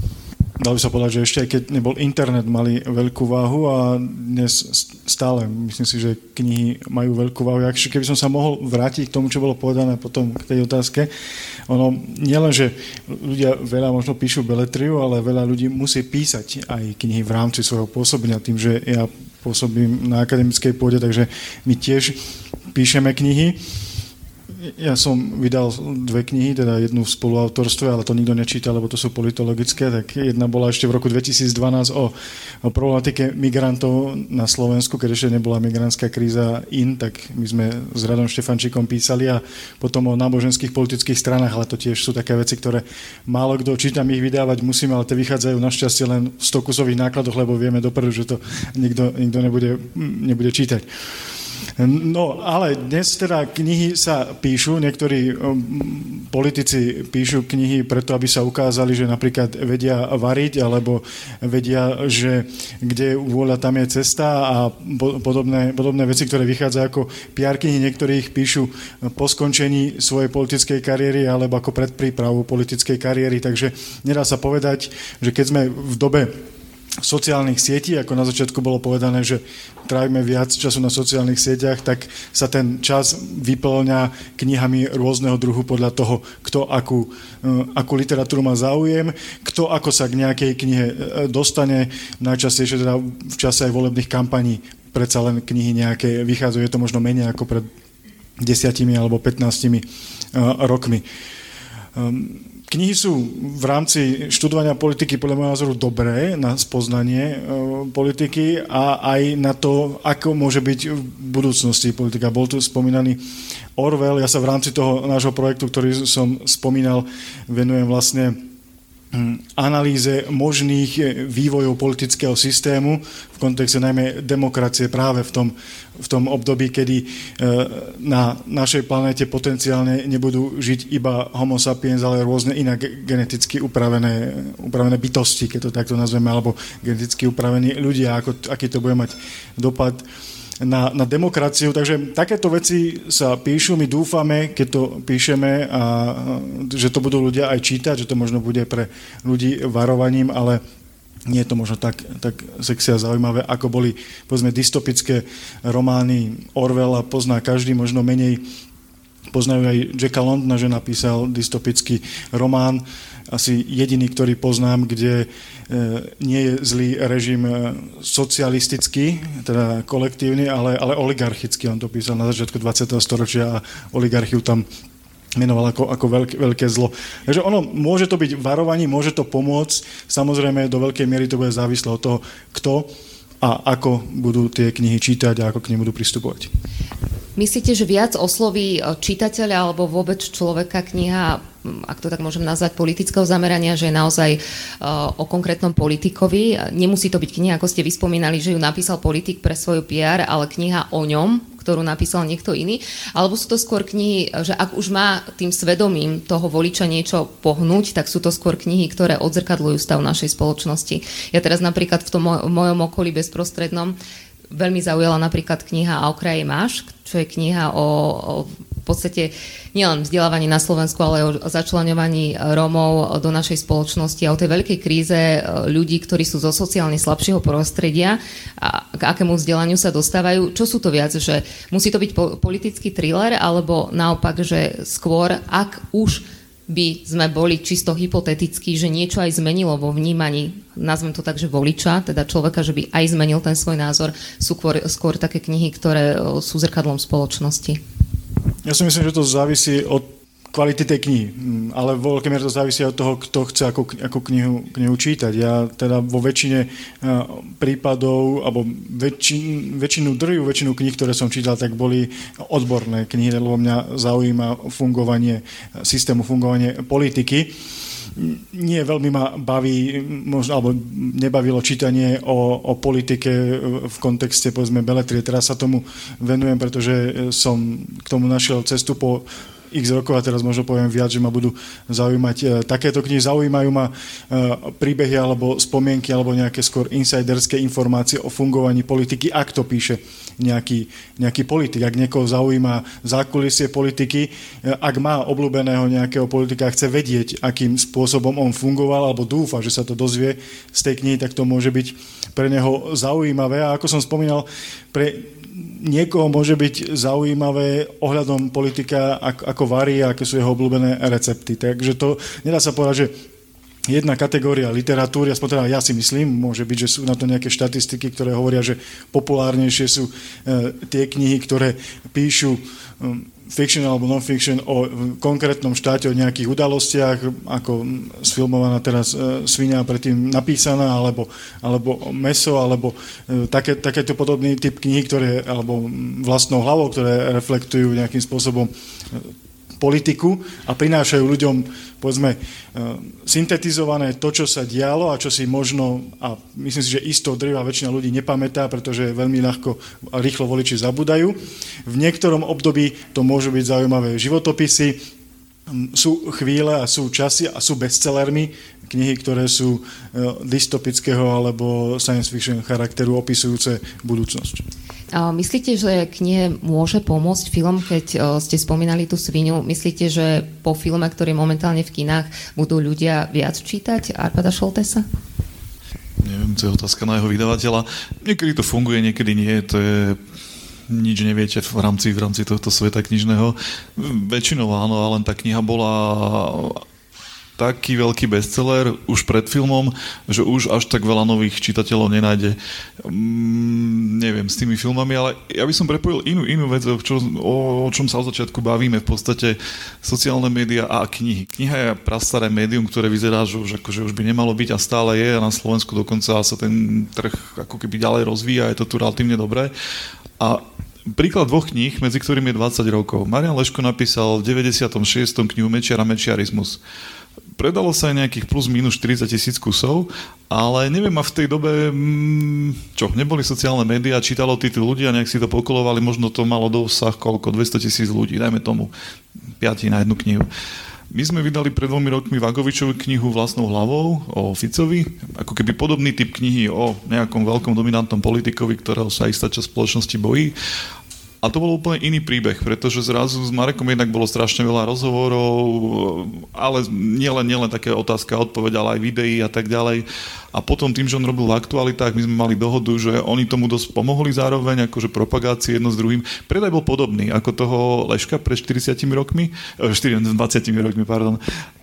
Speaker 4: Dalo by sa povedať, že ešte aj keď nebol internet, mali veľkú váhu a dnes stále myslím si, že knihy majú veľkú váhu. Ak, keby som sa mohol vrátiť k tomu, čo bolo povedané potom k tej otázke, ono nielen, že ľudia veľa možno píšu beletriu, ale veľa ľudí musí písať aj knihy v rámci svojho pôsobenia, tým, že ja pôsobím na akademickej pôde, takže my tiež píšeme knihy ja som vydal dve knihy, teda jednu v spoluautorstve, ale to nikto nečíta, lebo to sú politologické, tak jedna bola ešte v roku 2012 o, o problematike migrantov na Slovensku, keď ešte nebola migrantská kríza in, tak my sme s Radom Štefančíkom písali a potom o náboženských politických stranách, ale to tiež sú také veci, ktoré málo kto číta, my ich vydávať musíme, ale tie vychádzajú našťastie len v 100 kusových nákladoch, lebo vieme dopredu, že to nikto, nikto nebude, nebude čítať. No, ale dnes teda knihy sa píšu, niektorí um, politici píšu knihy preto, aby sa ukázali, že napríklad vedia variť, alebo vedia, že kde vôľa, tam je cesta a podobné, podobné veci, ktoré vychádzajú ako PR knihy, niektorých píšu po skončení svojej politickej kariéry alebo ako predprípravu politickej kariéry, takže nedá sa povedať, že keď sme v dobe sociálnych sietí, ako na začiatku bolo povedané, že trávime viac času na sociálnych sieťach, tak sa ten čas vyplňa knihami rôzneho druhu podľa toho, kto akú, eh, akú literatúru má záujem, kto ako sa k nejakej knihe eh, dostane, najčastejšie teda v čase aj volebných kampaní predsa len knihy nejaké vychádzajú, je to možno menej ako pred desiatimi alebo 15 eh, rokmi. Um, Knihy sú v rámci študovania politiky podľa môjho názoru dobré na spoznanie e, politiky a aj na to, ako môže byť v budúcnosti politika. Bol tu spomínaný Orwell, ja sa v rámci toho nášho projektu, ktorý som spomínal, venujem vlastne analýze možných eh, vývojov politického systému v kontexte najmä demokracie práve v tom, v tom období, kedy eh, na našej planéte potenciálne nebudú žiť iba homo sapiens, ale rôzne inak geneticky upravené, upravené bytosti, keď to takto nazveme, alebo geneticky upravení ľudia, ako, aký to bude mať dopad na, na demokraciu. Takže takéto veci sa píšu, my dúfame, keď to píšeme, a, že to budú ľudia aj čítať, že to možno bude pre ľudí varovaním, ale nie je to možno tak, tak sexy a zaujímavé, ako boli povedzme dystopické romány Orwella, pozná každý možno menej Poznajú aj Jacka Londona, že napísal dystopický román, asi jediný, ktorý poznám, kde e, nie je zlý režim e, socialistický, teda kolektívny, ale, ale oligarchický. On to písal na začiatku 20. storočia a oligarchiu tam menoval ako, ako veľké, veľké zlo. Takže ono, môže to byť varovanie, môže to pomôcť, samozrejme do veľkej miery to bude závislé od toho, kto a ako budú tie knihy čítať a ako k nim budú pristupovať.
Speaker 2: Myslíte, že viac osloví e, čitateľa alebo vôbec človeka kniha, ak to tak môžem nazvať, politického zamerania, že je naozaj uh, o konkrétnom politikovi? Nemusí to byť kniha, ako ste vyspomínali, že ju napísal politik pre svoju PR, ale kniha o ňom, ktorú napísal niekto iný? Alebo sú to skôr knihy, že ak už má tým svedomím toho voliča niečo pohnúť, tak sú to skôr knihy, ktoré odzrkadľujú stav našej spoločnosti. Ja teraz napríklad v tom mojom okolí bezprostrednom veľmi zaujala napríklad kniha A okraji máš, čo je kniha o, o v podstate nielen vzdelávaní na Slovensku, ale o začlenovaní Rómov do našej spoločnosti a o tej veľkej kríze e, ľudí, ktorí sú zo sociálne slabšieho prostredia a k akému vzdelaniu sa dostávajú. Čo sú to viac, že musí to byť politický thriller, alebo naopak, že skôr, ak už by sme boli čisto hypotetickí, že niečo aj zmenilo vo vnímaní, nazvem to tak, že voliča, teda človeka, že by aj zmenil ten svoj názor, sú skôr, skôr také knihy, ktoré sú zrkadlom spoločnosti.
Speaker 4: Ja si myslím, že to závisí od kvality tej knihy, mm, ale vo veľkej miere to závisí od toho, kto chce ako, ako knihu, knihu čítať. Ja teda vo väčšine prípadov, alebo väčšin, väčšinu drjú, väčšinu kníh, ktoré som čítal, tak boli odborné knihy, lebo mňa zaujíma fungovanie systému, fungovanie politiky nie veľmi ma baví, možno, alebo nebavilo čítanie o, o politike v kontexte, povedzme, beletrie. Teraz sa tomu venujem, pretože som k tomu našiel cestu po x rokov a teraz možno poviem viac, že ma budú zaujímať. E, takéto knihy zaujímajú ma e, príbehy alebo spomienky alebo nejaké skôr insiderské informácie o fungovaní politiky, ak to píše nejaký, nejaký politik. Ak niekoho zaujíma zákulisie politiky, e, ak má obľúbeného nejakého politika a chce vedieť, akým spôsobom on fungoval alebo dúfa, že sa to dozvie z tej knihy, tak to môže byť pre neho zaujímavé. A ako som spomínal, pre niekoho môže byť zaujímavé ohľadom politika, ako, ako varí a aké sú jeho obľúbené recepty. Takže to nedá sa povedať, že jedna kategória literatúry, aspoň teda ja si myslím, môže byť, že sú na to nejaké štatistiky, ktoré hovoria, že populárnejšie sú e, tie knihy, ktoré píšu fiction alebo non-fiction o konkrétnom štáte, o nejakých udalostiach, ako sfilmovaná teraz e, svinia predtým napísaná, alebo, alebo meso, alebo e, také, takéto podobný typ knihy, ktoré, alebo vlastnou hlavou, ktoré reflektujú nejakým spôsobom politiku a prinášajú ľuďom, povedzme, e, syntetizované to, čo sa dialo a čo si možno, a myslím si, že isto drvá väčšina ľudí nepamätá, pretože veľmi ľahko a rýchlo voliči zabudajú. V niektorom období to môžu byť zaujímavé životopisy, sú chvíle a sú časy a sú bestsellermi, knihy, ktoré sú e, dystopického alebo science fiction charakteru opisujúce budúcnosť.
Speaker 2: Myslíte, že knihe môže pomôcť film, keď e, ste spomínali tú svinu? Myslíte, že po filme, ktorý momentálne v kinách, budú ľudia viac čítať Arpada Šoltesa?
Speaker 5: Neviem, to je otázka na jeho vydavateľa. Niekedy to funguje, niekedy nie. To je nič neviete v rámci, v rámci tohto sveta knižného. Väčšinou áno, ale len tá kniha bola taký veľký bestseller už pred filmom, že už až tak veľa nových čitateľov nenájde. Mm, neviem, s tými filmami, ale ja by som prepojil inú, inú vec, o, čo, o, o čom sa od začiatku bavíme, v podstate sociálne médiá a knihy. Kniha je prastaré médium, ktoré vyzerá, že už, akože už by nemalo byť a stále je a na Slovensku dokonca sa ten trh ako keby ďalej rozvíja, je to tu relatívne dobré. A príklad dvoch kníh, medzi ktorými je 20 rokov. Marian Leško napísal v 96. knihu Mečiar a Mečiarizmus. Predalo sa aj nejakých plus minus 40 tisíc kusov, ale neviem, a v tej dobe, mm, čo, neboli sociálne médiá, čítalo tí ľudia, nejak si to pokolovali, možno to malo dosah koľko, 200 tisíc ľudí, dajme tomu, 5 na jednu knihu. My sme vydali pred dvomi rokmi Vagovičovu knihu vlastnou hlavou o Ficovi, ako keby podobný typ knihy o nejakom veľkom dominantnom politikovi, ktorého sa istá časť spoločnosti bojí. A to bol úplne iný príbeh, pretože zrazu s Marekom jednak bolo strašne veľa rozhovorov, ale nielen, nielen také otázka odpoveď, ale aj videí a tak ďalej. A potom tým, že on robil v aktualitách, my sme mali dohodu, že oni tomu dosť pomohli zároveň, akože propagácie jedno s druhým. Predaj bol podobný ako toho Leška pred 40 rokmi, 4, 20 rokmi, pardon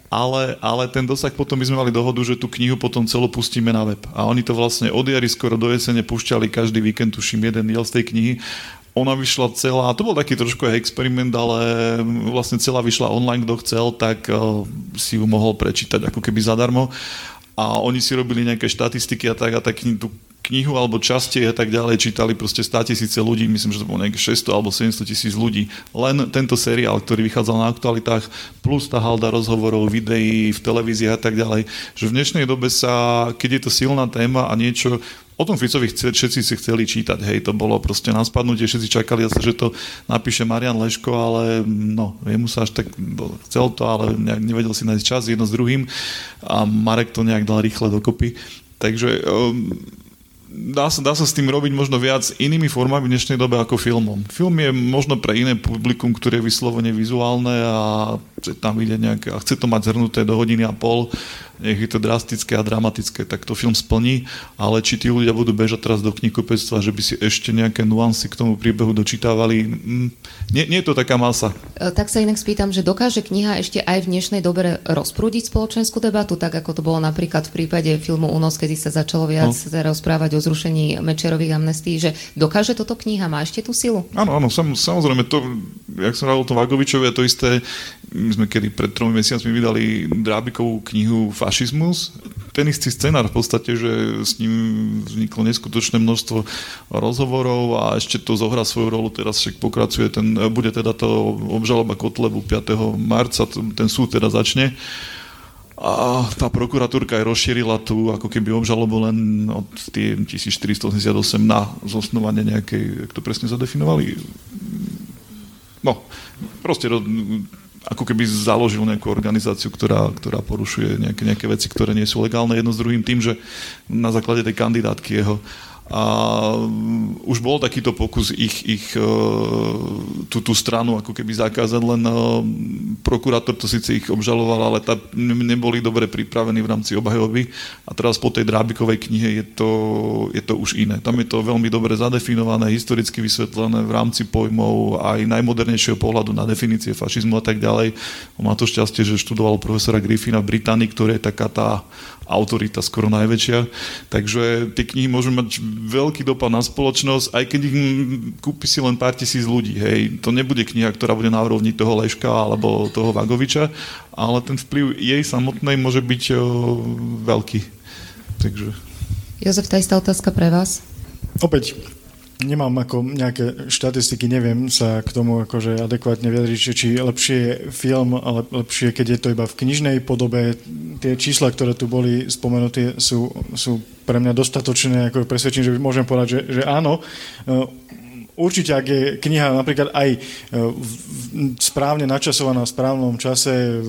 Speaker 5: ale, ale ten dosah potom by sme mali dohodu, že tú knihu potom celú pustíme na web. A oni to vlastne od jary skoro do jesene púšťali každý víkend, tuším, jeden diel z tej knihy. Ona vyšla celá, to bol taký trošku experiment, ale vlastne celá vyšla online, kto chcel, tak uh, si ju mohol prečítať ako keby zadarmo. A oni si robili nejaké štatistiky a tak a tak tú knihu alebo časti a tak ďalej čítali proste 100 tisíce ľudí, myslím, že to bolo nejaké 600 alebo 700 tisíc ľudí. Len tento seriál, ktorý vychádzal na aktualitách, plus tá halda rozhovorov, videí v televízii a tak ďalej, že v dnešnej dobe sa, keď je to silná téma a niečo, O tom Ficovi všetci si chceli čítať, hej, to bolo proste na spadnutie, všetci čakali zase, že to napíše Marian Leško, ale no, jemu sa až tak, chcel to, ale nevedel si nájsť čas jedno s druhým a Marek to nejak dal rýchle dokopy. Takže um, dá sa, dá sa s tým robiť možno viac inými formami v dnešnej dobe ako filmom. Film je možno pre iné publikum, ktoré je vyslovene vizuálne a chce tam ide nejaké, a chce to mať zhrnuté do hodiny a pol, nech je to drastické a dramatické, tak to film splní, ale či tí ľudia budú bežať teraz do knihkupectva, že by si ešte nejaké nuancy k tomu príbehu dočítavali, mm, nie, nie je to taká masa.
Speaker 2: E, tak sa inak spýtam, že dokáže kniha ešte aj v dnešnej dobe rozprúdiť spoločenskú debatu, tak ako to bolo napríklad v prípade filmu Únos, kedy sa začalo viac no. rozprávať o zrušení Mečerových amnestí, že dokáže toto kniha, má ešte tú silu?
Speaker 5: Áno, áno, sam, samozrejme, to, jak som hovoril to Vagovičovi, to isté, my sme kedy pred tromi mesiacmi vydali Drábikovú knihu Fašizmus. Ten istý scenár v podstate, že s ním vzniklo neskutočné množstvo rozhovorov a ešte to zohrá svoju rolu, teraz však pokračuje, ten, bude teda to obžaloba Kotlebu 5. marca, ten súd teda začne. A tá prokuratúrka aj rozšírila tú ako keby obžalobu len od tie 1488 na zosnovanie nejakej, jak to presne zadefinovali? No, proste ako keby založil nejakú organizáciu, ktorá, ktorá porušuje nejaké, nejaké veci, ktoré nie sú legálne jedno s druhým tým, že na základe tej kandidátky jeho a už bol takýto pokus ich, ich e, tú, tú stranu ako keby zakázať, len e, prokurátor to síce ich obžaloval, ale tá, neboli dobre pripravení v rámci obhajoby a teraz po tej Drábikovej knihe je to, je to už iné. Tam je to veľmi dobre zadefinované, historicky vysvetlené v rámci pojmov aj najmodernejšieho pohľadu na definície fašizmu a tak ďalej. On má to šťastie, že študoval profesora Griffina v Británii, ktorá je taká tá autorita skoro najväčšia. Takže tie knihy môžu mať veľký dopad na spoločnosť, aj keď ich kúpi si len pár tisíc ľudí. Hej. To nebude kniha, ktorá bude na úrovni toho Leška alebo toho Vagoviča, ale ten vplyv jej samotnej môže byť o, veľký. Takže...
Speaker 2: Jozef, tá istá otázka pre vás.
Speaker 4: Opäť, nemám ako nejaké štatistiky, neviem sa k tomu akože adekvátne vyjadriť, či lepšie je film, ale lepšie, keď je to iba v knižnej podobe. Tie čísla, ktoré tu boli spomenuté, sú, sú pre mňa dostatočné, ako presvedčím, že môžem povedať, že, že áno určite, ak je kniha napríklad aj e, správne načasovaná v správnom čase,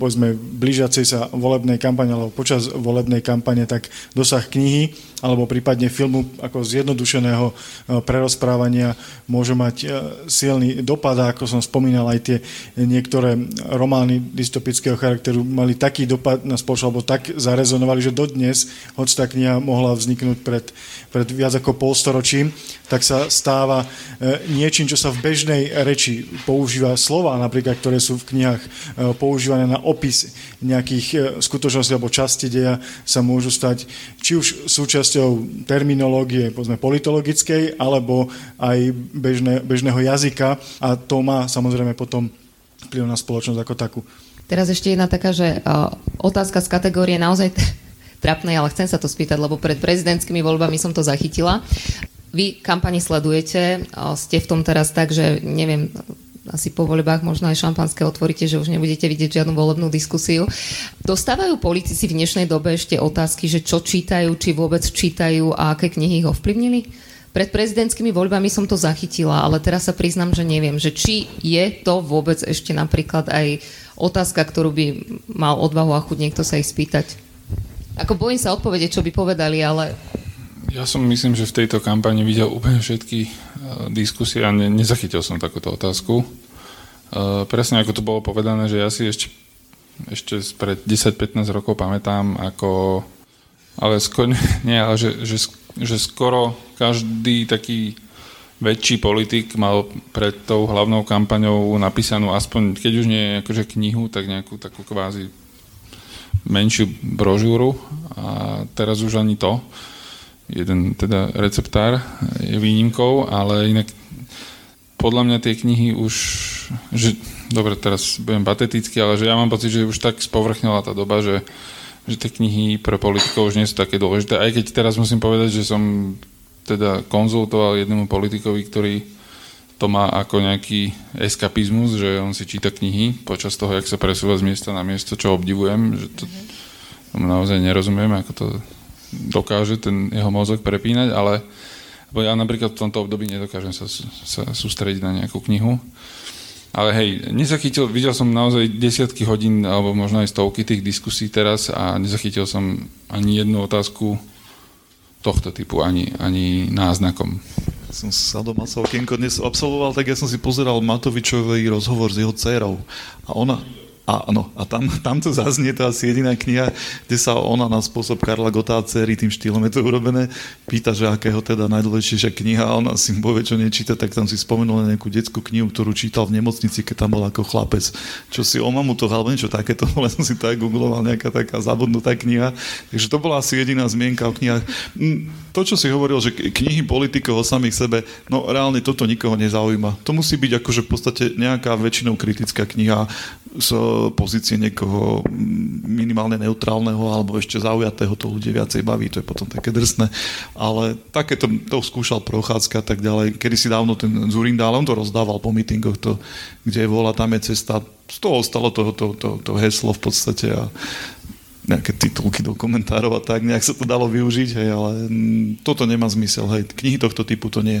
Speaker 4: povedzme, blížiacej sa volebnej kampane alebo počas volebnej kampane, tak dosah knihy alebo prípadne filmu ako zjednodušeného e, prerozprávania môže mať e, silný dopad a ako som spomínal, aj tie niektoré romány dystopického charakteru mali taký dopad na spoločnosť, alebo tak zarezonovali, že dodnes, hoď tá kniha mohla vzniknúť pred, pred viac ako polstoročím, tak sa stáva e, niečím, čo sa v bežnej reči používa slova, napríklad, ktoré sú v knihách používané na opis nejakých skutočností alebo časti deja, sa môžu stať či už súčasťou terminológie, povedzme, politologickej, alebo aj bežné, bežného jazyka a to má samozrejme potom vplyv na spoločnosť ako takú.
Speaker 2: Teraz ešte jedna taká, že uh, otázka z kategórie naozaj trapnej, ale chcem sa to spýtať, lebo pred prezidentskými voľbami som to zachytila. Vy kampani sledujete, ste v tom teraz tak, že neviem, asi po voľbách možno aj šampanské otvoríte, že už nebudete vidieť žiadnu volebnú diskusiu. Dostávajú politici v dnešnej dobe ešte otázky, že čo čítajú, či vôbec čítajú a aké knihy ich ovplyvnili? Pred prezidentskými voľbami som to zachytila, ale teraz sa priznam, že neviem, že či je to vôbec ešte napríklad aj otázka, ktorú by mal odvahu a chuť niekto sa ich spýtať. Ako bojím sa odpovedieť, čo by povedali, ale
Speaker 3: Ja som myslím, že v tejto kampani videl úplne všetky uh, diskusie a ne, nezachytil som takúto otázku. Uh, presne ako to bolo povedané, že ja si ešte, ešte pred 10-15 rokov pamätám, ako ale skoro, nie, ale že, že, že skoro každý taký väčší politik mal pred tou hlavnou kampaňou napísanú aspoň, keď už nie akože knihu, tak nejakú takú kvázi menšiu brožúru a teraz už ani to. Jeden teda receptár je výnimkou, ale inak podľa mňa tie knihy už, že, dobre, teraz budem patetický, ale že ja mám pocit, že už tak spovrchnila tá doba, že, že tie knihy pre politikov už nie sú také dôležité. Aj keď teraz musím povedať, že som teda konzultoval jednému politikovi, ktorý to má ako nejaký eskapizmus, že on si číta knihy počas toho, jak sa presúva z miesta na miesto, čo obdivujem, že to mm-hmm. naozaj nerozumiem, ako to dokáže ten jeho mozog prepínať, ale ja napríklad v tomto období nedokážem sa, sa sústrediť na nejakú knihu. Ale hej, nezachytil, videl som naozaj desiatky hodín, alebo možno aj stovky tých diskusí teraz a nezachytil som ani jednu otázku tohto typu ani, ani náznakom.
Speaker 5: Som sa doma sa okienko dnes absolvoval, tak ja som si pozeral Matovičový rozhovor s jeho dcerou. A ona, a, no, a tam, tam to zaznie, to asi jediná kniha, kde sa ona na spôsob Karla Gotá dcery, tým štýlom je to urobené, pýta, že akého teda najdôležitejšia kniha a ona si povie, čo nečíta, tak tam si spomenul na nejakú detskú knihu, ktorú čítal v nemocnici, keď tam bol ako chlapec. Čo si o mamu to, alebo niečo takéto, len som si to aj googloval, nejaká taká zabudnutá kniha. Takže to bola asi jediná zmienka o knihách. Mm, to, čo si hovoril, že knihy politikov o samých sebe, no reálne toto nikoho nezaujíma. To musí byť akože v podstate nejaká väčšinou kritická kniha z pozície niekoho minimálne neutrálneho alebo ešte zaujatého to ľudia viacej baví, to je potom také drsné. Ale takéto to skúšal Prochádzka a tak ďalej. Kedy si dávno ten Zurindál, on to rozdával po mítingoch, to, kde je vola, tam je cesta. Z toho ostalo to, to, to, to heslo v podstate a nejaké titulky do komentárov a tak, nejak sa to dalo využiť, hej, ale toto nemá zmysel, hej, knihy tohto typu to nie.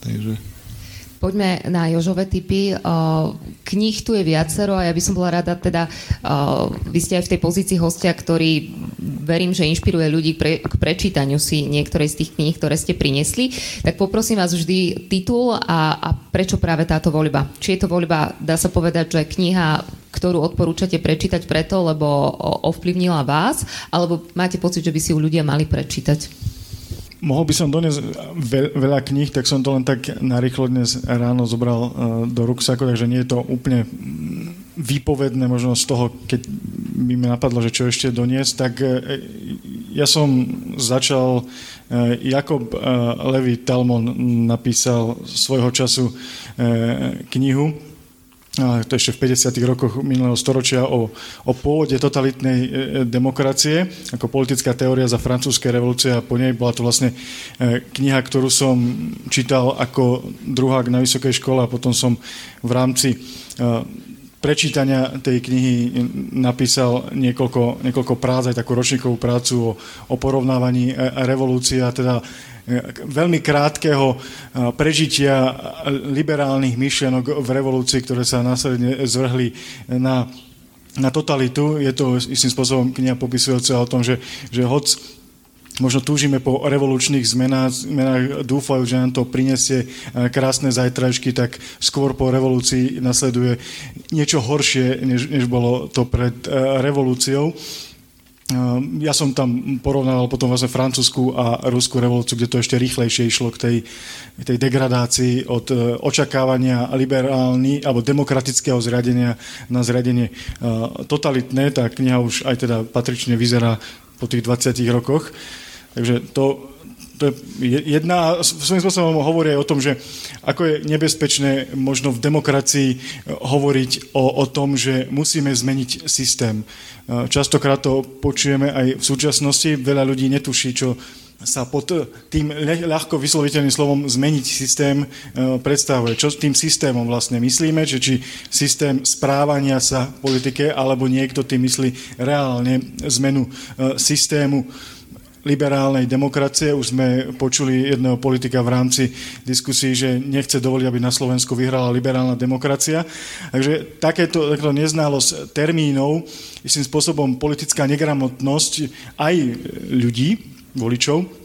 Speaker 5: Takže...
Speaker 2: Poďme na Jožové typy. Kníh tu je viacero a ja by som bola rada, teda vy ste aj v tej pozícii hostia, ktorý verím, že inšpiruje ľudí pre, k prečítaniu si niektorej z tých kníh, ktoré ste priniesli. Tak poprosím vás vždy titul a, a prečo práve táto voľba. Či je to voľba, dá sa povedať, že kniha, ktorú odporúčate prečítať preto, lebo ovplyvnila vás, alebo máte pocit, že by si ju ľudia mali prečítať?
Speaker 4: Mohol by som doniesť veľa kníh, tak som to len tak narýchlo dnes ráno zobral uh, do ruksaku, takže nie je to úplne výpovedné možno z toho, keď mi napadlo, že čo ešte doniesť, tak uh, ja som začal, uh, Jakob Levi Talmon napísal svojho času knihu to ešte v 50. rokoch minulého storočia o, o pôvode totalitnej e, demokracie ako politická teória za francúzskej revolúcie a po nej bola to vlastne e, kniha, ktorú som čítal ako druhák na vysokej škole a potom som v rámci e, prečítania tej knihy napísal niekoľko, niekoľko prác, aj takú ročníkovú prácu o, o porovnávaní revolúcie a teda veľmi krátkeho prežitia liberálnych myšlienok v revolúcii, ktoré sa následne zvrhli na, na totalitu. Je to istým spôsobom kniha popisujúca o tom, že, že hoc možno túžime po revolučných zmenách, zmenách dúfajú, že nám to prinesie krásne zajtrajšky, tak skôr po revolúcii nasleduje niečo horšie, než, než bolo to pred revolúciou. Ehm, ja som tam porovnával potom vlastne francúzsku a ruskú revolúciu, kde to ešte rýchlejšie išlo k tej, tej degradácii od očakávania liberálny alebo demokratického zriadenia na zriadenie totalitné. Tá kniha už aj teda patrične vyzerá po tých 20 rokoch. Takže to to je jedna, svojím spôsobom hovorí aj o tom, že ako je nebezpečné možno v demokracii hovoriť o, o tom, že musíme zmeniť systém. Častokrát to počujeme aj v súčasnosti, veľa ľudí netuší, čo sa pod tým ľahko vysloviteľným slovom zmeniť systém e, predstavuje. Čo tým systémom vlastne myslíme, že či systém správania sa v politike, alebo niekto tým myslí reálne zmenu e, systému liberálnej demokracie. Už sme počuli jedného politika v rámci diskusí, že nechce dovoliť, aby na Slovensku vyhrala liberálna demokracia. Takže takéto, takéto neználosť termínov, istým spôsobom politická negramotnosť aj ľudí, voličov,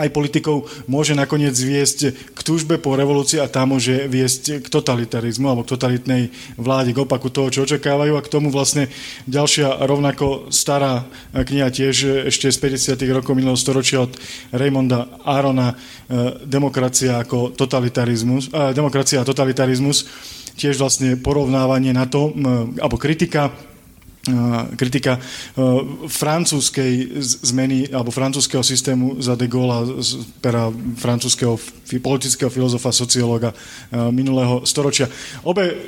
Speaker 4: aj politikov môže nakoniec viesť k túžbe po revolúcii a tá môže viesť k totalitarizmu alebo k totalitnej vláde, k opaku toho, čo očakávajú a k tomu vlastne ďalšia rovnako stará kniha tiež ešte z 50. rokov minulého storočia od Raymonda Arona e, Demokracia ako totalitarizmus, eh, demokracia a totalitarizmus tiež vlastne porovnávanie na to, alebo kritika kritika francúzskej zmeny alebo francúzského systému za de Gaulle z pera francúzského politického filozofa, sociológa minulého storočia. Obe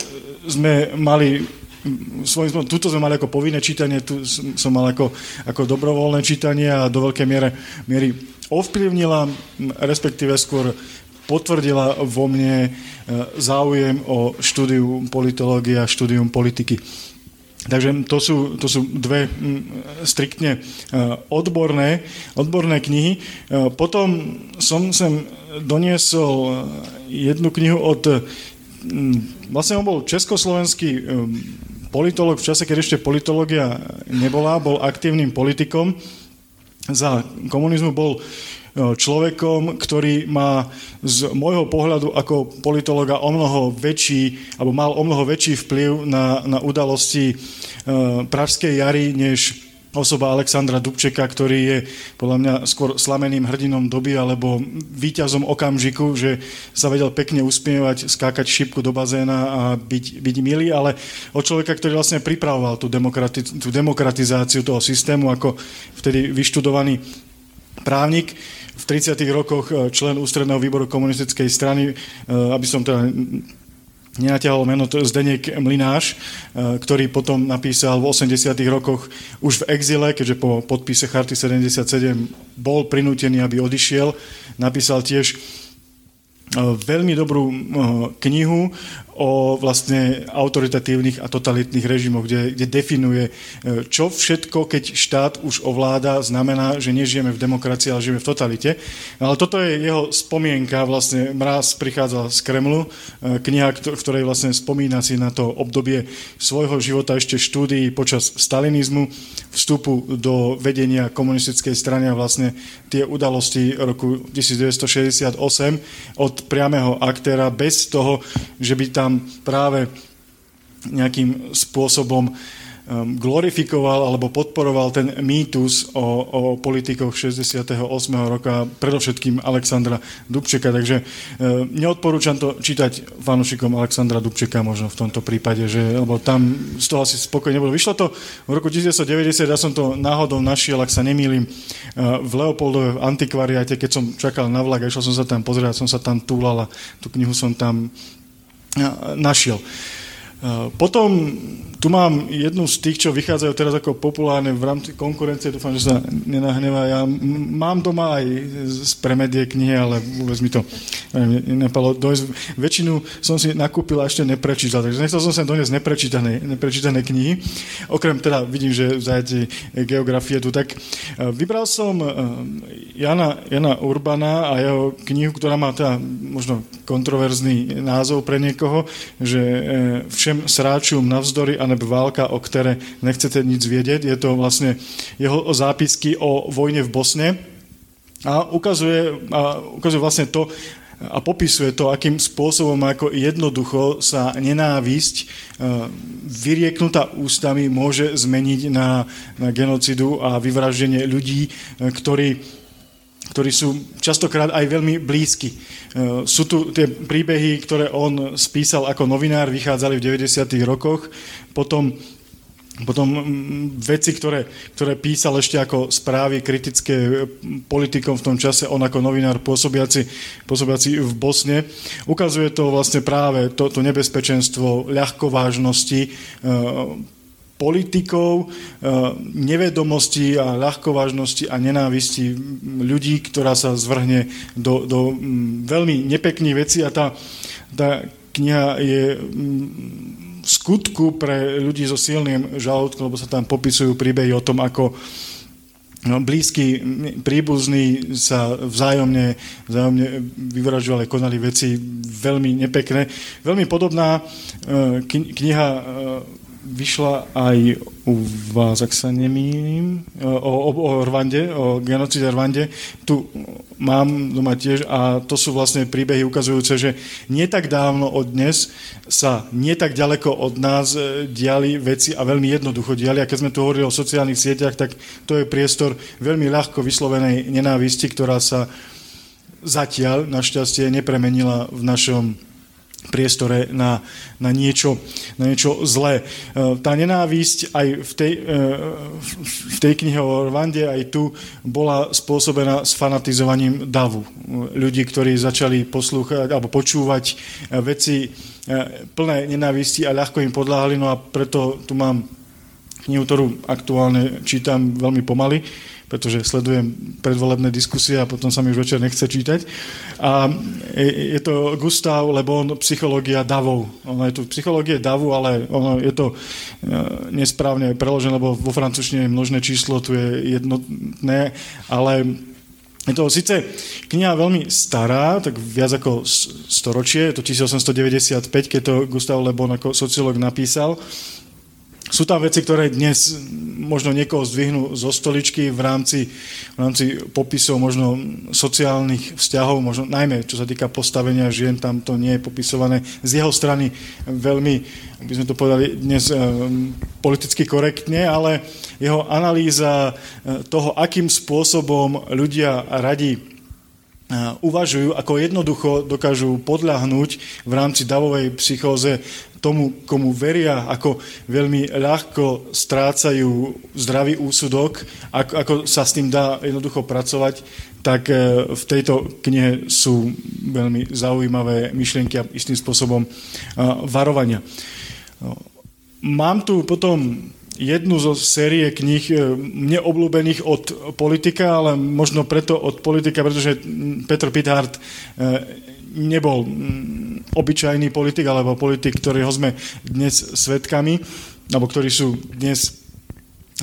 Speaker 4: sme mali svojím tuto sme mali ako povinné čítanie, tu som mal ako, ako dobrovoľné čítanie a do veľkej miere, miery ovplyvnila, respektíve skôr potvrdila vo mne záujem o štúdiu politológie a štúdium politiky. Takže to sú, to sú dve striktne e, odborné, odborné knihy. E, potom som sem doniesol jednu knihu od... Vlastne on bol československý e, politolog v čase, keď ešte politológia nebola, bol aktívnym politikom. Za komunizmu bol človekom, ktorý má z môjho pohľadu ako politologa o mnoho väčší, alebo mal o mnoho väčší vplyv na, na udalosti Pražskej jary, než osoba Alexandra Dubčeka, ktorý je podľa mňa skôr slameným hrdinom doby alebo víťazom okamžiku, že sa vedel pekne usmievať, skákať šipku do bazéna a byť, byť milý, ale od človeka, ktorý vlastne pripravoval tú, demokrati- tú demokratizáciu toho systému ako vtedy vyštudovaný právnik v 30. rokoch e, člen ústredného výboru komunistickej strany, e, aby som teda nenaťahol meno, to je Zdeněk Mlináš, e, ktorý potom napísal v 80. rokoch už v exile, keďže po podpise Charty 77 bol prinútený, aby odišiel. Napísal tiež veľmi dobrú knihu o vlastne autoritatívnych a totalitných režimoch, kde, kde definuje, e, čo všetko, keď štát už ovláda, znamená, že nežijeme v demokracii, ale žijeme v totalite. Ale toto je jeho spomienka, vlastne Mráz prichádza z Kremlu, e, kniha, v ktorej vlastne spomína si na to obdobie svojho života ešte štúdií počas stalinizmu, vstupu do vedenia komunistickej strany a vlastne tie udalosti roku 1968 od priamého aktéra bez toho, že by tam práve nejakým spôsobom um, glorifikoval alebo podporoval ten mýtus o, o politikoch 68. roka, predovšetkým Alexandra Dubčeka. Takže e, neodporúčam to čítať fanúšikom Alexandra Dubčeka možno v tomto prípade, že, lebo tam z toho asi spokojne nebolo. Vyšlo to v roku 1990, ja som to náhodou našiel, ak sa nemýlim, e, v Leopoldove antikvariáte, keď som čakal na vlak a išiel som sa tam pozrieť, som sa tam túlal a tú knihu som tam našiel. Potom tu mám jednu z tých, čo vychádzajú teraz ako populárne v rámci konkurencie, dúfam, že sa nenahnevá. Ja mám doma aj z premedie knihy, ale vôbec mi to nepalo dojsť. Väčšinu som si nakúpil a ešte neprečítal, takže nechcel som sa doniesť neprečítané, neprečítané knihy. Okrem teda vidím, že v geografie tu tak. Vybral som eh, Jana, Jana Urbana a jeho knihu, ktorá má teda možno kontroverzný názov pre niekoho, že eh, všem sráčom navzdory a nebo válka, o které nechcete nic vědět. Je to vlastně jeho zápisky o vojne v Bosne a ukazuje, a ukazuje vlastne to, a popisuje to, akým spôsobom ako jednoducho sa nenávisť e, vyrieknutá ústami môže zmeniť na, na genocidu a vyvraždenie ľudí, e, ktorí ktorí sú častokrát aj veľmi blízky. E, sú tu tie príbehy, ktoré on spísal ako novinár, vychádzali v 90. rokoch, potom potom veci, ktoré, ktoré písal ešte ako správy kritické politikom v tom čase, on ako novinár pôsobiaci, pôsobiaci v Bosne. Ukazuje to vlastne práve to, to nebezpečenstvo ľahkovážnosti politikov, eh, nevedomosti a ľahkovážnosti a nenávisti ľudí, ktorá sa zvrhne do, do mm, veľmi nepekných vecí a tá, tá kniha je mm, v skutku pre ľudí so silným žalúdkom, lebo sa tam popisujú príbehy o tom, ako no, blízky príbuzní sa vzájomne, vzájomne vyvražovali, konali veci veľmi nepekné. Veľmi podobná eh, kniha eh, vyšla aj u vás, ak sa nemýlim, o, o, o Rwande, o genocíde Rwande. Tu mám doma tiež a to sú vlastne príbehy ukazujúce, že nie tak dávno od dnes sa nie tak ďaleko od nás e, diali veci a veľmi jednoducho diali. A keď sme tu hovorili o sociálnych sieťach, tak to je priestor veľmi ľahko vyslovenej nenávisti, ktorá sa zatiaľ našťastie nepremenila v našom priestore na, na, niečo, na niečo zlé. E, tá nenávisť aj v tej, e, v tej knihe o Rwande, aj tu bola spôsobená s fanatizovaním davu. Ľudí, ktorí začali poslúchať alebo počúvať e, veci plné nenávisti a ľahko im podláhali, no a preto tu mám knihu, ktorú aktuálne čítam veľmi pomaly, pretože sledujem predvolebné diskusie a potom sa mi už večer nechce čítať. A je to Gustav on psychológia davov. Ono je tu psychológie davu, ale ono je to e, nesprávne preložené, lebo vo francúzštine je množné číslo, tu je jednotné, ale je to síce kniha veľmi stará, tak viac ako storočie, je to 1895, keď to Gustav Lebon ako sociológ napísal, sú tam veci, ktoré dnes možno niekoho zdvihnú zo stoličky v rámci, v rámci popisov možno sociálnych vzťahov, možno najmä čo sa týka postavenia žien, tam to nie je popisované. Z jeho strany veľmi, by sme to povedali dnes eh, politicky korektne, ale jeho analýza eh, toho, akým spôsobom ľudia radi uvažujú, ako jednoducho dokážu podľahnúť v rámci davovej psychóze tomu, komu veria, ako veľmi ľahko strácajú zdravý úsudok, ako, ako sa s tým dá jednoducho pracovať, tak e, v tejto knihe sú veľmi zaujímavé myšlienky a istým spôsobom varovania. No, mám tu potom jednu zo série kníh e, neobľúbených od politika, ale možno preto od politika, pretože Petr Pithard e, nebol obyčajný politik, alebo politik, ktorého sme dnes svetkami, alebo ktorí sú dnes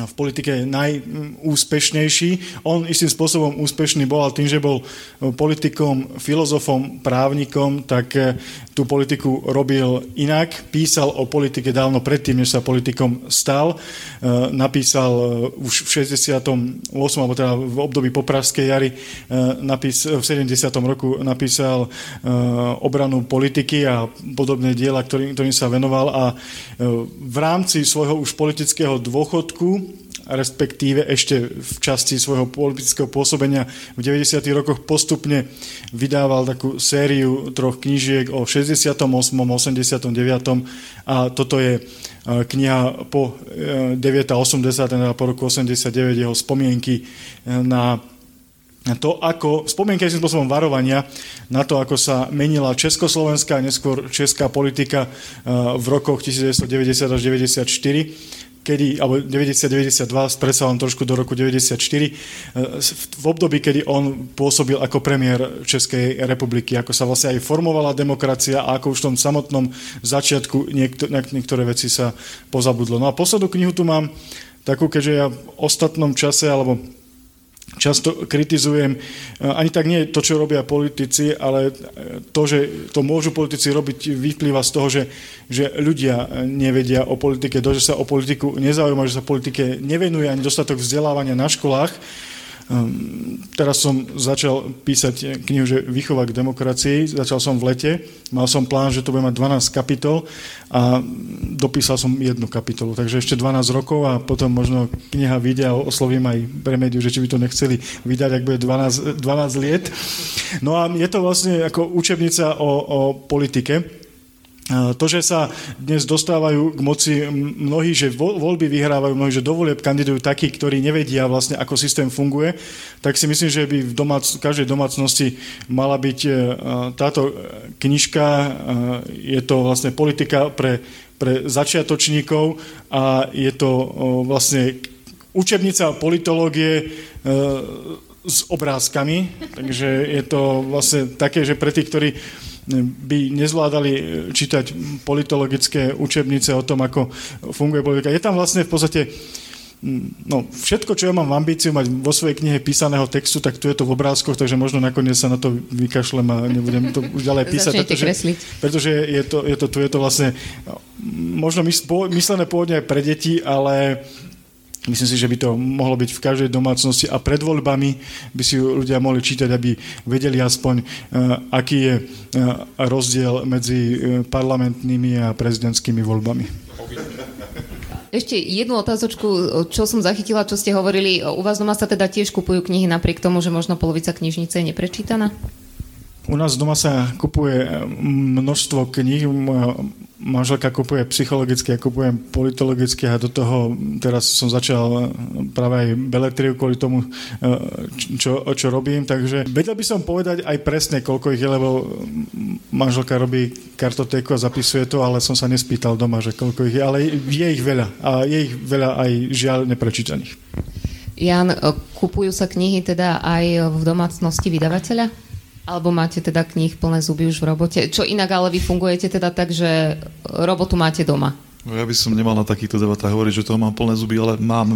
Speaker 4: v politike najúspešnejší. On istým spôsobom úspešný bol, ale tým, že bol politikom, filozofom, právnikom, tak eh, tú politiku robil inak. Písal o politike dávno predtým, než sa politikom stal. Eh, napísal eh, už v 68. alebo teda v období popražskej jary napís, v 70. roku napísal obranu politiky a podobné diela, ktorým, ktorým sa venoval a v rámci svojho už politického dôchodku respektíve ešte v časti svojho politického pôsobenia v 90. rokoch postupne vydával takú sériu troch knížiek o 68., 89. a toto je e, kniha po 9. 80. teda po roku 89, jeho spomienky e, na to, ako, spomienky s spôsobom varovania na to, ako sa menila československá neskôr česká politika e, v rokoch 1990 až 1994 kedy, alebo 90-92, presahom trošku do roku 94, e, v období, kedy on pôsobil ako premiér Českej republiky, ako sa vlastne aj formovala demokracia a ako už v tom samotnom začiatku niektoré veci sa pozabudlo. No a poslednú knihu tu mám takú, keďže ja v ostatnom čase, alebo často kritizujem, e, ani tak nie to, čo robia politici, ale to, že to môžu politici robiť, vyplýva z toho, že, že ľudia nevedia o politike, to, že sa o politiku nezaujíma, že sa politike nevenuje ani dostatok vzdelávania na školách, teraz som začal písať knihu, že Výchova k demokracii, začal som v lete, mal som plán, že to bude mať 12 kapitol a dopísal som jednu kapitolu, takže ešte 12 rokov a potom možno kniha vyjde a oslovím aj pre médiu, že či by to nechceli vydať, ak bude 12, 12 liet. No a je to vlastne ako učebnica o, o politike. To, že sa dnes dostávajú k moci mnohí, že voľby vyhrávajú mnohí, že dovolieb kandidujú takí, ktorí nevedia vlastne, ako systém funguje, tak si myslím, že by v domác- každej domácnosti mala byť e, táto knižka. E, je to vlastne politika pre, pre začiatočníkov a je to vlastne učebnica politológie e, s obrázkami, takže je to vlastne také, že pre tých, ktorí by nezvládali e, čítať politologické učebnice o tom, ako funguje politika. Je tam vlastne v podstate no, všetko, čo ja mám ambíciu mať vo svojej knihe písaného textu, tak tu je to v obrázkoch, takže možno nakoniec sa na to vykašlem a nebudem to už ďalej písať.
Speaker 2: pretože,
Speaker 4: pretože je to, je to, tu je to vlastne možno myslené pôvodne aj pre deti, ale Myslím si, že by to mohlo byť v každej domácnosti a pred voľbami by si ľudia mohli čítať, aby vedeli aspoň, uh, aký je uh, rozdiel medzi uh, parlamentnými a prezidentskými voľbami.
Speaker 2: Ešte jednu otázočku, čo som zachytila, čo ste hovorili. U vás doma sa teda tiež kupujú knihy napriek tomu, že možno polovica knižnice je neprečítaná?
Speaker 4: U nás doma sa kupuje množstvo kníh. Manželka kupuje psychologické, ja kupujem politologické a do toho teraz som začal práve aj beletriu kvôli tomu, čo, čo robím. Takže vedel by som povedať aj presne, koľko ich je, lebo manželka robí kartotéku a zapisuje to, ale som sa nespýtal doma, že koľko ich je. Ale je ich veľa. A je ich veľa aj žiaľ neprečítaných.
Speaker 2: Jan, kupujú sa knihy teda aj v domácnosti vydavateľa? Alebo máte teda kníh plné zuby už v robote? Čo inak, ale vy fungujete teda tak, že robotu máte doma?
Speaker 5: No ja by som nemal na takýchto debatách hovoriť, že toho mám plné zuby, ale mám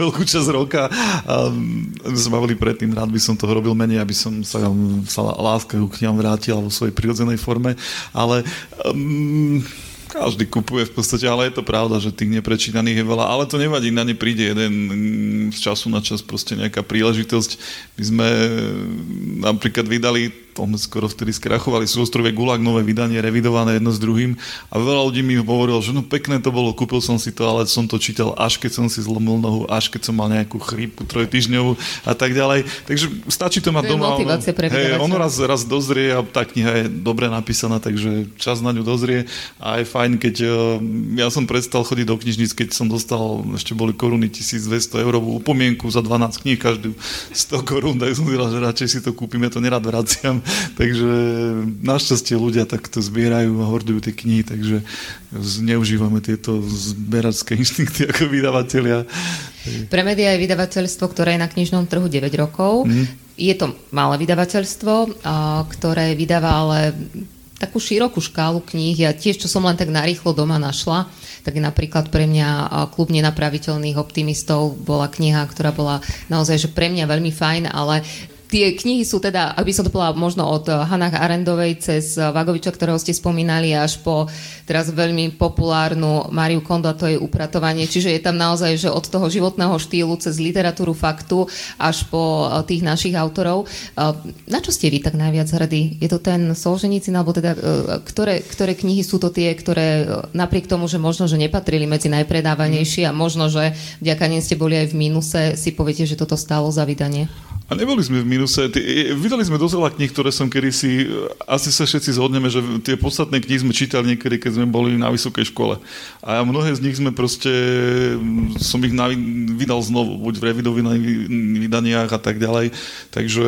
Speaker 5: veľkú časť roka. A my sme bavili predtým, rád by som toho robil menej, aby som sa, sa láska k knihám vrátil vo svojej prirodzenej forme. Ale um, každý kupuje v podstate, ale je to pravda, že tých neprečítaných je veľa, ale to nevadí, na ne príde jeden mm, z času na čas proste nejaká príležitosť. My sme napríklad vydali to sme skoro vtedy skrachovali sú ostrovie Gulag, nové vydanie, revidované jedno s druhým a veľa ľudí mi hovorilo, že no pekné to bolo, kúpil som si to, ale som to čítal až keď som si zlomil nohu, až keď som mal nejakú chrípu trojtyžňovú a tak ďalej. Takže stačí to mať
Speaker 2: to
Speaker 5: doma.
Speaker 2: Ono, hej,
Speaker 5: ono raz, raz dozrie a tá kniha je dobre napísaná, takže čas na ňu dozrie a je fajn, keď eh, ja som prestal chodiť do knižnic, keď som dostal, ešte boli koruny 1200 eur upomienku za 12 kníh, každú 100 korún, tak som si že radšej si to kúpim, ja to nerad vraciam takže našťastie ľudia takto zbierajú a hordujú tie knihy, takže zneužívame tieto zberačské inštinkty ako vydavatelia.
Speaker 2: Pre média je vydavateľstvo, ktoré je na knižnom trhu 9 rokov. Mm. Je to malé vydavateľstvo, ktoré vydáva ale takú širokú škálu kníh. Ja tiež, čo som len tak narýchlo doma našla, tak je napríklad pre mňa Klub nenapraviteľných optimistov bola kniha, ktorá bola naozaj že pre mňa veľmi fajn, ale tie knihy sú teda, aby som to povedala, možno od Hanach Arendovej cez Vagoviča, ktorého ste spomínali, až po teraz veľmi populárnu Mariu Kondo, to je upratovanie. Čiže je tam naozaj, že od toho životného štýlu cez literatúru faktu až po eh, tých našich autorov. Eh, na čo ste vy tak najviac hrdí? Je to ten Solženicin, alebo teda eh, ktoré, ktoré knihy sú to tie, ktoré napriek tomu, že možno, že nepatrili medzi najpredávanejšie a možno, že vďaka nej ste boli aj v mínuse, si poviete, že toto stálo za vydanie?
Speaker 5: A neboli sme v minuse. Vydali sme dosť veľa kníh, ktoré som kedy si... Asi sa všetci zhodneme, že tie podstatné knihy sme čítali niekedy, keď sme boli na vysokej škole. A mnohé z nich sme proste... Som ich vydal znovu, buď v revidovaných vydaniach a tak ďalej. Takže...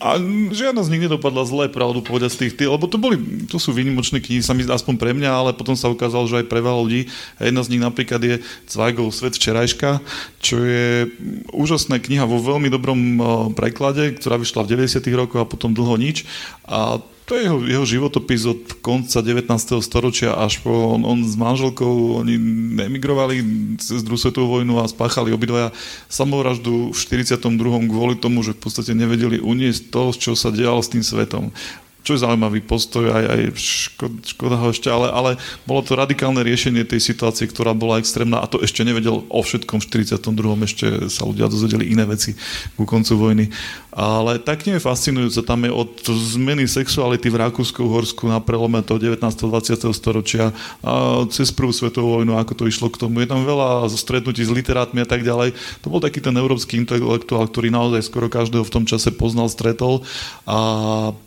Speaker 5: A žiadna z nich nedopadla zle, pravdu povedať z tých... Lebo to boli... To sú výnimočné knihy, sa mi aspoň pre mňa, ale potom sa ukázalo, že aj pre veľa ľudí. A jedna z nich napríklad je Zweigov Svet včerajška, čo je úžasná kniha vo veľmi dobrom preklade, ktorá vyšla v 90. rokoch a potom dlho nič. A to je jeho, jeho životopis od konca 19. storočia až po... On, on s manželkou, oni emigrovali cez druhú svetovú vojnu a spáchali obidvaja samovraždu v 42. kvôli tomu, že v podstate nevedeli uniesť to, čo sa dialo s tým svetom čo je zaujímavý postoj, aj, aj škoda, škoda ho ešte, ale, ale bolo to radikálne riešenie tej situácie, ktorá bola extrémna a to ešte nevedel o všetkom v 42. ešte sa ľudia dozvedeli iné veci ku koncu vojny. Ale tak nie je fascinujúce, tam je od zmeny sexuality v Rakúsku-Horsku na prelome toho 19. 20. storočia a cez prvú svetovú vojnu, ako to išlo k tomu. Je tam veľa stretnutí s literátmi a tak ďalej. To bol taký ten európsky intelektuál, ktorý naozaj skoro každého v tom čase poznal, stretol a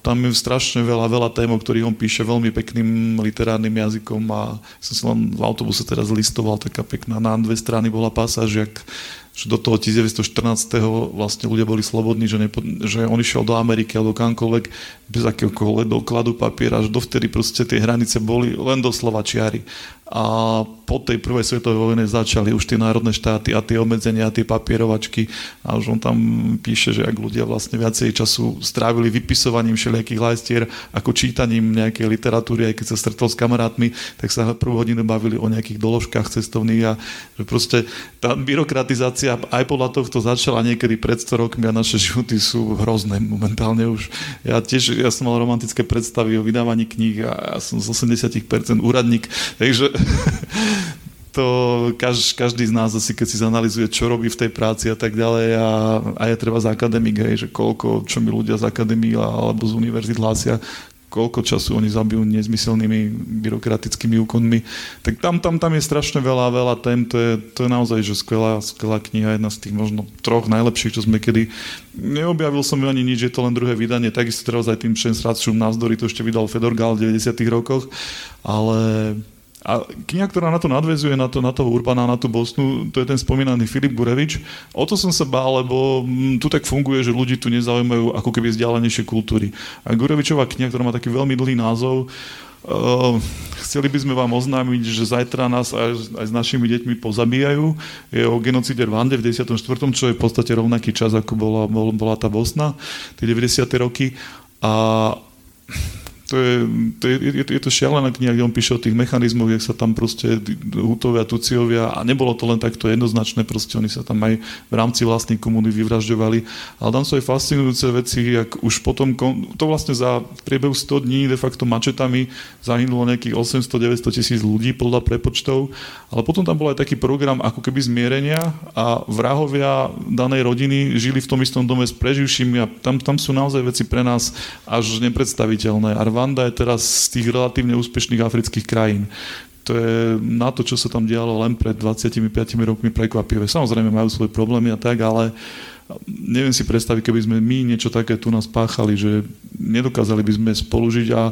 Speaker 5: tam je strašne veľa, veľa tém, o ktorých on píše veľmi pekným literárnym jazykom a som si len v autobuse teraz listoval, taká pekná, na dve strany bola pasáž, jak že do toho 1914. vlastne ľudia boli slobodní, že že on išiel do Ameriky alebo kamkoľvek bez akéhokoľvek dokladu papiera, až dovtedy proste tie hranice boli len doslova čiary a po tej prvej svetovej vojne začali už tie národné štáty a tie obmedzenia, a tie papierovačky a už on tam píše, že ak ľudia vlastne viacej času strávili vypisovaním všelijakých lajstier ako čítaním nejakej literatúry, aj keď sa stretol s kamarátmi, tak sa prvú hodinu bavili o nejakých doložkách cestovných a že proste tá byrokratizácia aj podľa tohto začala niekedy pred 100 rokmi a naše životy sú hrozné momentálne už. Ja tiež, ja som mal romantické predstavy o vydávaní kníh a ja som z 80% úradník, takže to každý, každý z nás asi keď si zanalizuje, čo robí v tej práci a tak ďalej a, a je treba z akademik, hej, že koľko, čo mi ľudia z akadémie alebo z univerzit hlásia, koľko času oni zabijú nezmyselnými byrokratickými úkonmi. Tak tam, tam, tam je strašne veľa, veľa tém, to je, to je naozaj že skvelá, skvelá kniha, jedna z tých možno troch najlepších, čo sme kedy... Neobjavil som ani nič, je to len druhé vydanie, takisto teraz aj tým Šensradšom názdory, to ešte vydal Fedor Gál v 90 rokoch, ale a kniha, ktorá na to nadvezuje, na, to, na toho Urbana, na tú Bosnu, to je ten spomínaný Filip Gurevič. O to som sa bál, lebo mm, tu tak funguje, že ľudí tu nezaujímajú ako keby vzdialenejšie kultúry. A Gurevičová kniha, ktorá má taký veľmi dlhý názov, Uh, chceli by sme vám oznámiť, že zajtra nás aj, aj s našimi deťmi pozabíjajú. Je o genocíde Rwande v 94., čo je v podstate rovnaký čas, ako bola, bola tá Bosna, tie 90. roky. A to je, to je, je, je to šialená kniha, kde on píše o tých mechanizmoch, jak sa tam proste Hutovia, Tuciovia a nebolo to len takto jednoznačné, proste oni sa tam aj v rámci vlastnej komuny vyvražďovali. Ale tam sú aj fascinujúce veci, jak už potom, to vlastne za priebehu 100 dní de facto mačetami zahynulo nejakých 800-900 tisíc ľudí podľa prepočtov, ale potom tam bol aj taký program ako keby zmierenia a vrahovia danej rodiny žili v tom istom dome s preživšími a tam, tam sú naozaj veci pre nás až nepredstaviteľné. A Rwanda je teraz z tých relatívne úspešných afrických krajín. To je na to, čo sa tam dialo len pred 25 rokmi prekvapivé. Samozrejme majú svoje problémy a tak, ale neviem si predstaviť, keby sme my niečo také tu nás páchali, že nedokázali by sme spolužiť a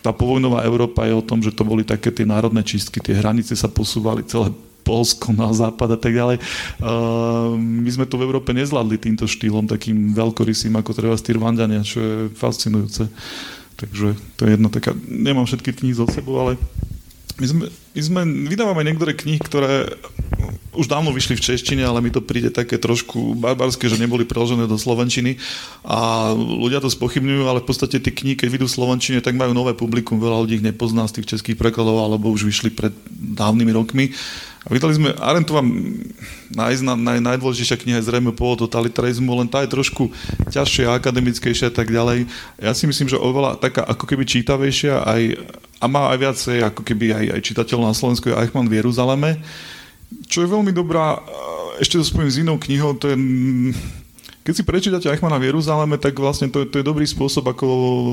Speaker 5: tá povojnová Európa je o tom, že to boli také tie národné čistky, tie hranice sa posúvali celé Polsko na západ a tak ďalej. Uh, my sme to v Európe nezvládli týmto štýlom, takým veľkorysým, ako treba tí Rwandania, čo je fascinujúce. Takže to je jedna taká, nemám všetky knihy zo sebou, ale my sme, my sme vydávame niektoré knihy, ktoré už dávno vyšli v češtine, ale mi to príde také trošku barbarské, že neboli preložené do slovenčiny. A ľudia to spochybňujú, ale v podstate tie knihy, keď vidú v slovenčine, tak majú nové publikum, veľa ľudí ich nepozná z tých českých prekladov, alebo už vyšli pred dávnymi rokmi a vydali sme, Arentová naj, naj, najdôležitejšia kniha je zrejme pôvod totalitarizmu, len tá je trošku ťažšia, akademickejšia a tak ďalej. Ja si myslím, že oveľa taká ako keby čítavejšia aj, a má aj viacej ako keby aj, aj čitateľ na Slovensku je Eichmann v Jeruzaleme, čo je veľmi dobrá, ešte to spojím s inou knihou, to je keď si prečítate Eichmana v Jeruzaleme, tak vlastne to, to je dobrý spôsob, ako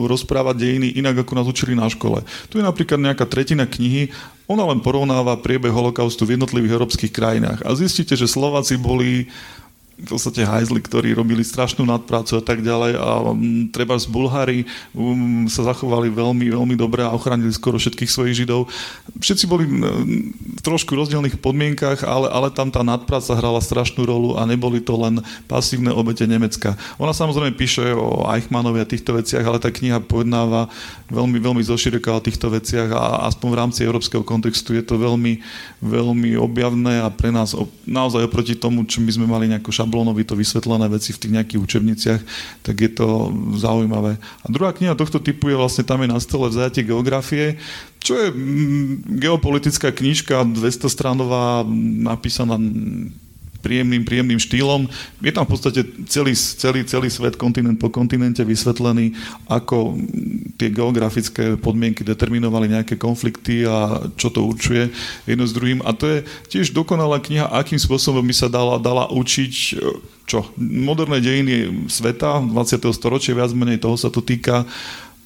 Speaker 5: rozprávať dejiny inak, ako nás učili na škole. Tu je napríklad nejaká tretina knihy, ona len porovnáva priebeh holokaustu v jednotlivých európskych krajinách. A zistíte, že Slováci boli v podstate hajzli, ktorí robili strašnú nadprácu a tak ďalej a um, treba z Bulhári um, sa zachovali veľmi, veľmi dobre a ochránili skoro všetkých svojich židov. Všetci boli um, v trošku rozdielných podmienkach, ale, ale tam tá nadpráca hrala strašnú rolu a neboli to len pasívne obete Nemecka. Ona samozrejme píše o Eichmannovi a týchto veciach, ale tá kniha pojednáva veľmi, veľmi zoširoka o týchto veciach a aspoň v rámci európskeho kontextu je to veľmi, veľmi objavné a pre nás naozaj oproti tomu, čo by sme mali nejakú šablónovito vysvetlené veci v tých nejakých učebniciach, tak je to zaujímavé. A druhá kniha tohto typu je vlastne tam je na stole vzajatie geografie, čo je mm, geopolitická knižka 200 stranová, napísaná príjemným, príjemným štýlom. Je tam v podstate celý, celý, celý svet, kontinent po kontinente vysvetlený, ako tie geografické podmienky determinovali nejaké konflikty a čo to určuje jedno s druhým. A to je tiež dokonalá kniha, akým spôsobom by sa dala, dala učiť čo? Moderné dejiny sveta 20. storočia, viac menej toho sa to týka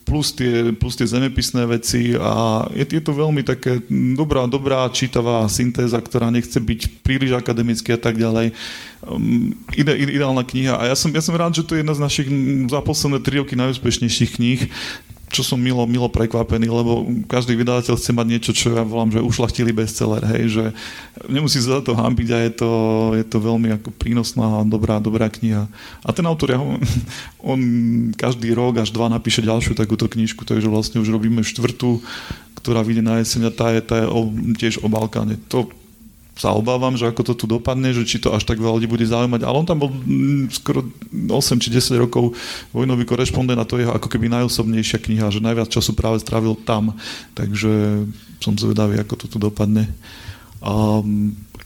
Speaker 5: plus tie, plus tie zemepisné veci a je, je to veľmi také dobrá, dobrá čítavá syntéza, ktorá nechce byť príliš akademický a tak ďalej. Um, ide, ideálna kniha a ja som, ja som rád, že to je jedna z našich za posledné tri roky najúspešnejších kníh. Čo som milo, milo prekvapený, lebo každý vydavateľ chce mať niečo, čo ja volám, že ušlachtili bestseller, hej, že nemusí sa za to hambiť a je to, je to veľmi ako prínosná, dobrá, dobrá kniha. A ten autor, ja, on každý rok až dva napíše ďalšiu takúto knižku, takže vlastne už robíme štvrtú, ktorá vyjde na jeseň a tá je, tá je o, tiež o Balkáne. To sa obávam, že ako to tu dopadne, že či to až tak veľa ľudí bude zaujímať. Ale on tam bol mm, skoro 8 či 10 rokov vojnový korešpondent a to je ako keby najosobnejšia kniha, že najviac času práve strávil tam. Takže som zvedavý, ako to tu dopadne. A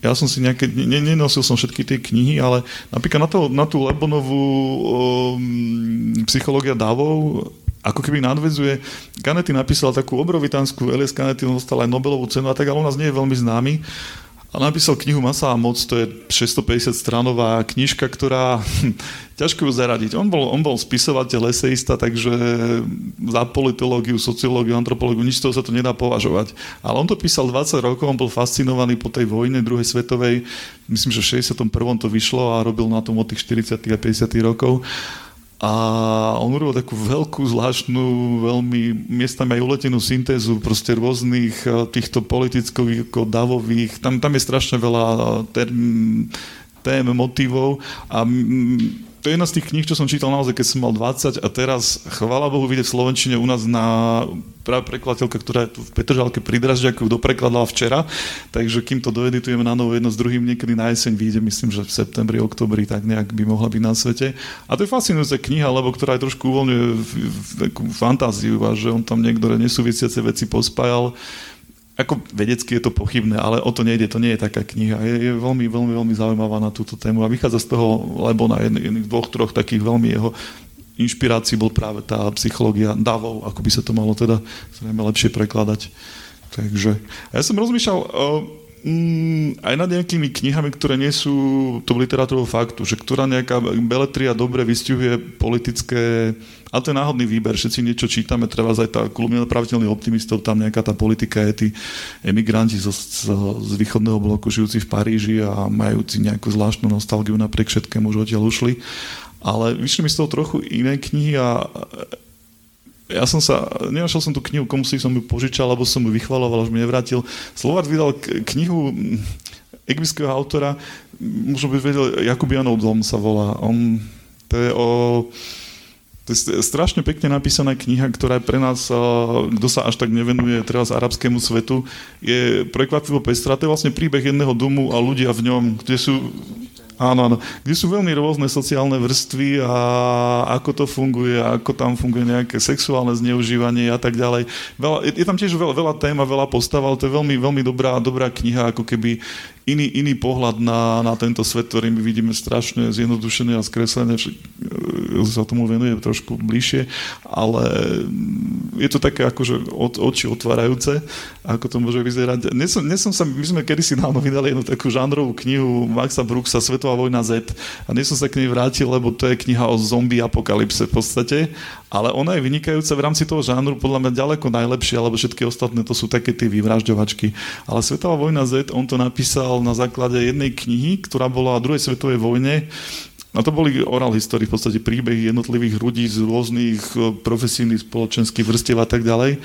Speaker 5: ja som si nejaké, ne, nenosil som všetky tie knihy, ale napríklad na, to, na tú Lebonovú um, psychológia davov ako keby nadvezuje. Kanety napísal takú obrovitánsku, Elias Kanety dostal aj Nobelovú cenu a tak, ale u nás nie je veľmi známy a napísal knihu Masa a moc, to je 650 stranová knižka, ktorá ťažko ju zaradiť. On bol, on bol spisovateľ, eseista, takže za politológiu, sociológiu, antropológiu, nič toho sa to nedá považovať. Ale on to písal 20 rokov, on bol fascinovaný po tej vojne druhej svetovej, myslím, že v 61. to vyšlo a robil na tom od tých 40. a 50. rokov. A on urobil takú veľkú, zvláštnu, veľmi miestami aj uletenú syntézu proste rôznych eh, týchto politických, ako davových, tam, tam je strašne veľa term, tém, motivov. A to je jedna z tých kníh, čo som čítal naozaj, keď som mal 20 a teraz, chvála Bohu, vidieť v Slovenčine u nás na práve prekladateľka, ktorá je tu v Petržalke pri Dražďaku, doprekladala včera, takže kým to doeditujeme na novo jedno s druhým, niekedy na jeseň vyjde, myslím, že v septembri, oktobri, tak nejak by mohla byť na svete. A to je fascinujúca kniha, lebo ktorá je trošku uvoľňuje takú fantáziu a že on tam niektoré nesúvisiace veci pospájal ako vedecky je to pochybné, ale o to nejde, to nie je taká kniha. Je, je veľmi, veľmi, veľmi zaujímavá na túto tému a vychádza z toho, lebo na jedných, dvoch, troch takých veľmi jeho inšpirácií bol práve tá psychológia davov, ako by sa to malo teda zrejme lepšie prekladať. Takže ja som rozmýšľal, mm, aj nad nejakými knihami, ktoré nie sú to literatúrou faktu, že ktorá nejaká beletria dobre vystihuje politické a to je náhodný výber, všetci niečo čítame, treba aj tá neopraviteľných optimistov, tam nejaká tá politika je tí emigranti zo, z, z východného bloku žijúci v Paríži a majúci nejakú zvláštnu nostalgiu napriek všetkému, už odtiaľ ušli. Ale vyšli mi z toho trochu iné knihy a ja som sa, nenašiel som tú knihu, komu si som ju požičal, alebo som ju vychvaloval, už mi nevrátil. Slovart vydal knihu egyptského autora, možno by vedel, Jakubianov dom sa volá. On, to je o... To je strašne pekne napísaná kniha, ktorá pre nás, kto sa až tak nevenuje teraz arabskému svetu, je prekvapivo pestrá. To je vlastne príbeh jedného domu a ľudia v ňom, kde sú Áno, áno. Kde sú veľmi rôzne sociálne vrstvy a ako to funguje, ako tam funguje nejaké sexuálne zneužívanie a tak ďalej. Veľa, je, je tam tiež veľa, veľa tém veľa postav, ale to je veľmi, veľmi dobrá, dobrá kniha, ako keby iný, iný pohľad na, na tento svet, ktorý my vidíme strašne zjednodušené a skreslené. Ja sa tomu venuje trošku bližšie, ale je to také akože od, oči otvárajúce, ako to môže vyzerať. Dnes som, dnes som sa, my sme kedysi dávno vydali jednu takú žánrovú knihu Maxa Brooksa Svetová vojna Z a dnes som sa k nej vrátil, lebo to je kniha o zombie apokalypse v podstate, ale ona je vynikajúca v rámci toho žánru podľa mňa ďaleko najlepšia, lebo všetky ostatné to sú také tie vyvražďovačky. Ale Svetová vojna Z, on to napísal na základe jednej knihy, ktorá bola o druhej svetovej vojne. A to boli oral history, v podstate príbehy jednotlivých ľudí z rôznych eh, profesijných, spoločenských vrstiev a tak ďalej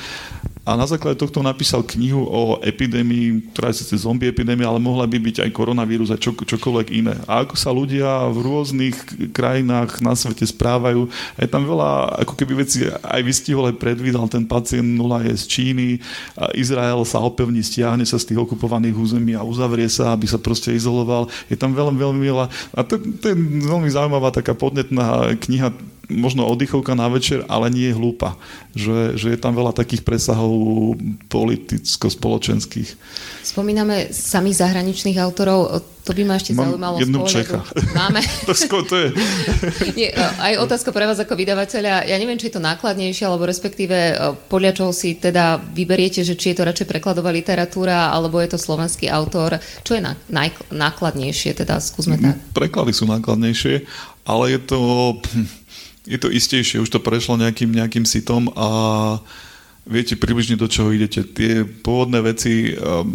Speaker 5: a na základe tohto napísal knihu o epidémii, ktorá je síce zombie epidémia, ale mohla by byť aj koronavírus a čo, čokoľvek iné. A ako sa ľudia v rôznych krajinách na svete správajú. Je tam veľa, ako keby veci aj vystihol, aj predvídal, ten pacient nula je z Číny, Izrael sa opevní, stiahne sa z tých okupovaných území a uzavrie sa, aby sa proste izoloval. Je tam veľmi, veľmi veľa. A to, to veľmi zaujímavá taká podnetná kniha možno oddychovka na večer, ale nie je hlúpa. Že, že je tam veľa takých presahov politicko-spoločenských.
Speaker 2: Spomíname samých zahraničných autorov, to by ma ešte Mám zaujímalo.
Speaker 5: jednu Čecha.
Speaker 2: Máme.
Speaker 5: to, sko, to je.
Speaker 2: Nie, aj otázka pre vás ako vydavateľa. Ja neviem, či je to nákladnejšie, alebo respektíve e, podľa čoho si teda vyberiete, že či je to radšej prekladová literatúra, alebo je to slovenský autor. Čo je nákladnejšie, teda skúsme tak.
Speaker 5: Preklady sú nákladnejšie, ale je to hm, je to istejšie, už to prešlo nejakým, nejakým sitom a viete približne do čoho idete. Tie pôvodné veci um,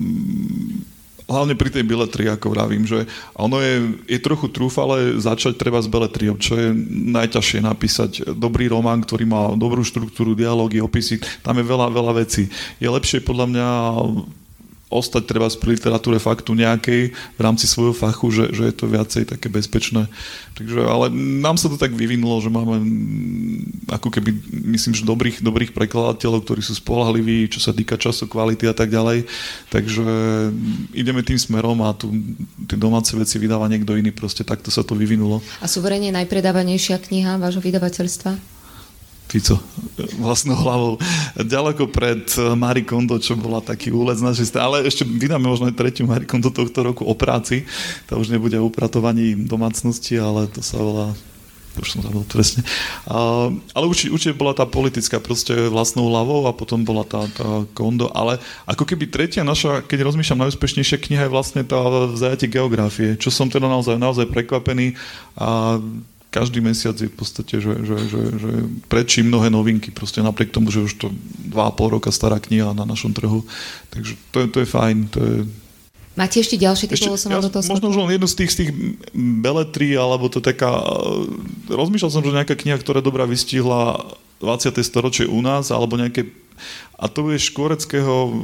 Speaker 5: hlavne pri tej biletrii, ako vravím, že ono je, je trochu trúfale začať treba s beletriou, čo je najťažšie napísať dobrý román, ktorý má dobrú štruktúru, dialógy, opisy, tam je veľa, veľa vecí. Je lepšie podľa mňa ostať treba pri literatúre faktu nejakej v rámci svojho fachu, že, že je to viacej také bezpečné. Takže, ale nám sa to tak vyvinulo, že máme ako keby, myslím, že dobrých, dobrých prekladateľov, ktorí sú spolahliví, čo sa týka času, kvality a tak ďalej. Takže ideme tým smerom a tu tie domáce veci vydáva niekto iný, proste takto sa to vyvinulo.
Speaker 2: A suverene najpredávanejšia kniha vášho vydavateľstva?
Speaker 5: Fico vlastnou hlavou ďaleko pred Marie Kondo, čo bola taký úlec našej strany. Ale ešte vydáme možno aj tretiu Marie Kondo tohto roku o práci. To už nebude upratovaní domácnosti, ale to sa volá už som zabudol presne. Ale určite, určite bola tá politická proste vlastnou hlavou a potom bola tá, tá kondo, ale ako keby tretia naša, keď rozmýšľam, najúspešnejšia kniha je vlastne tá vzajatie geografie, čo som teda naozaj, naozaj prekvapený a každý mesiac je v podstate, že, že, že, že prečí mnohé novinky, proste napriek tomu, že už to 2,5 roka stará kniha na našom trhu. Takže to je, to je fajn. To je...
Speaker 2: Máte ešte ďalší typ, som ja, do toho
Speaker 5: Možno už len jednu z tých, z tých beletrí, alebo to taká... Rozmýšľal som, že nejaká kniha, ktorá dobrá vystihla 20. storočie u nás, alebo nejaké a to je Škvoreckého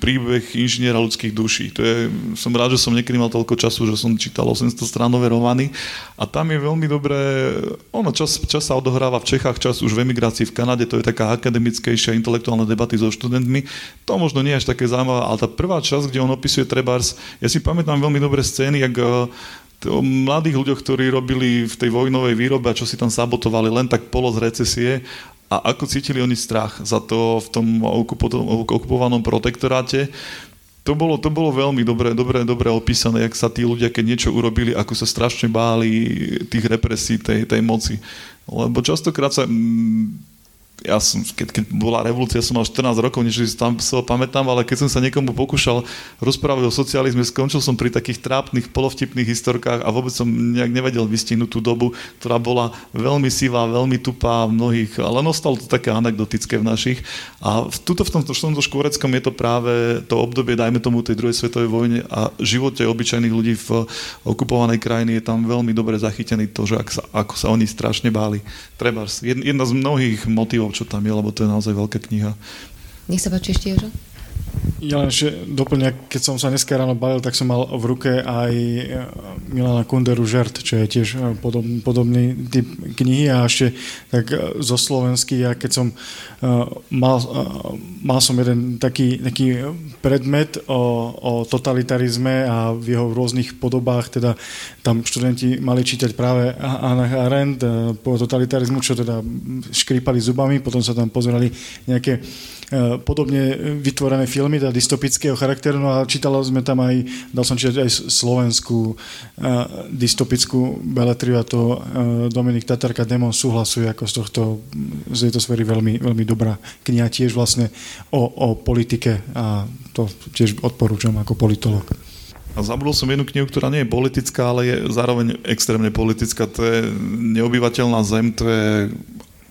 Speaker 5: príbeh inžiniera ľudských duší. To je, som rád, že som niekedy mal toľko času, že som čítal 800 stránové romány a tam je veľmi dobré, ono čas, čas sa odohráva v Čechách, čas už v emigrácii v Kanade, to je taká akademickejšia intelektuálna debaty so študentmi. To možno nie je až také zaujímavé, ale tá prvá časť, kde on opisuje Trebars, ja si pamätám veľmi dobré scény, jak o mladých ľuďoch, ktorí robili v tej vojnovej výrobe a čo si tam sabotovali len tak polo z recesie a ako cítili oni strach za to v tom okupovanom protektoráte. To bolo, to bolo veľmi dobre, dobre, dobre opísané, jak sa tí ľudia, keď niečo urobili, ako sa strašne báli tých represí, tej, tej moci. Lebo častokrát sa ja som, keď, keď bola revolúcia, som mal 14 rokov, niečo si tam sa pamätám, ale keď som sa niekomu pokúšal rozprávať o socializme, skončil som pri takých trápnych, polovtipných historkách a vôbec som nejak nevedel vystihnúť tú dobu, ktorá bola veľmi sivá, veľmi tupá v mnohých, ale ostalo to také anekdotické v našich. A v, tuto v tomto, v škôreckom je to práve to obdobie, dajme tomu tej druhej svetovej vojne a živote obyčajných ľudí v okupovanej krajine je tam veľmi dobre zachytený to, že ak sa, ako sa oni strašne báli. Treba jedna z mnohých motivov čo tam je, lebo to je naozaj veľká kniha.
Speaker 2: Nech sa páči ešte, Jožo.
Speaker 4: Ja len ešte doplňa, keď som sa dneska ráno balil, tak som mal v ruke aj e, Milana Kunderu Žert, čo je tiež e, podob, podobný typ knihy. A ešte tak e, zo slovensky, ja keď som mal, mal som jeden taký, taký predmet o, o totalitarizme a v jeho rôznych podobách, teda tam študenti mali čítať práve Anna Arendt po totalitarizmu, čo teda škrípali zubami, potom sa tam pozerali nejaké podobne vytvorené filmy, teda dystopického charakteru, no a čítala sme tam aj, dal som čítať aj slovenskú uh, dystopickú beletriu a to uh, Dominik Tatarka Demon súhlasuje ako z tohto, z tejto sféry veľmi, veľmi dobrá kniha tiež vlastne o, o politike a to tiež odporúčam ako politolog.
Speaker 5: A zabudol som jednu knihu, ktorá nie je politická, ale je zároveň extrémne politická. To je Neobyvateľná zem, to je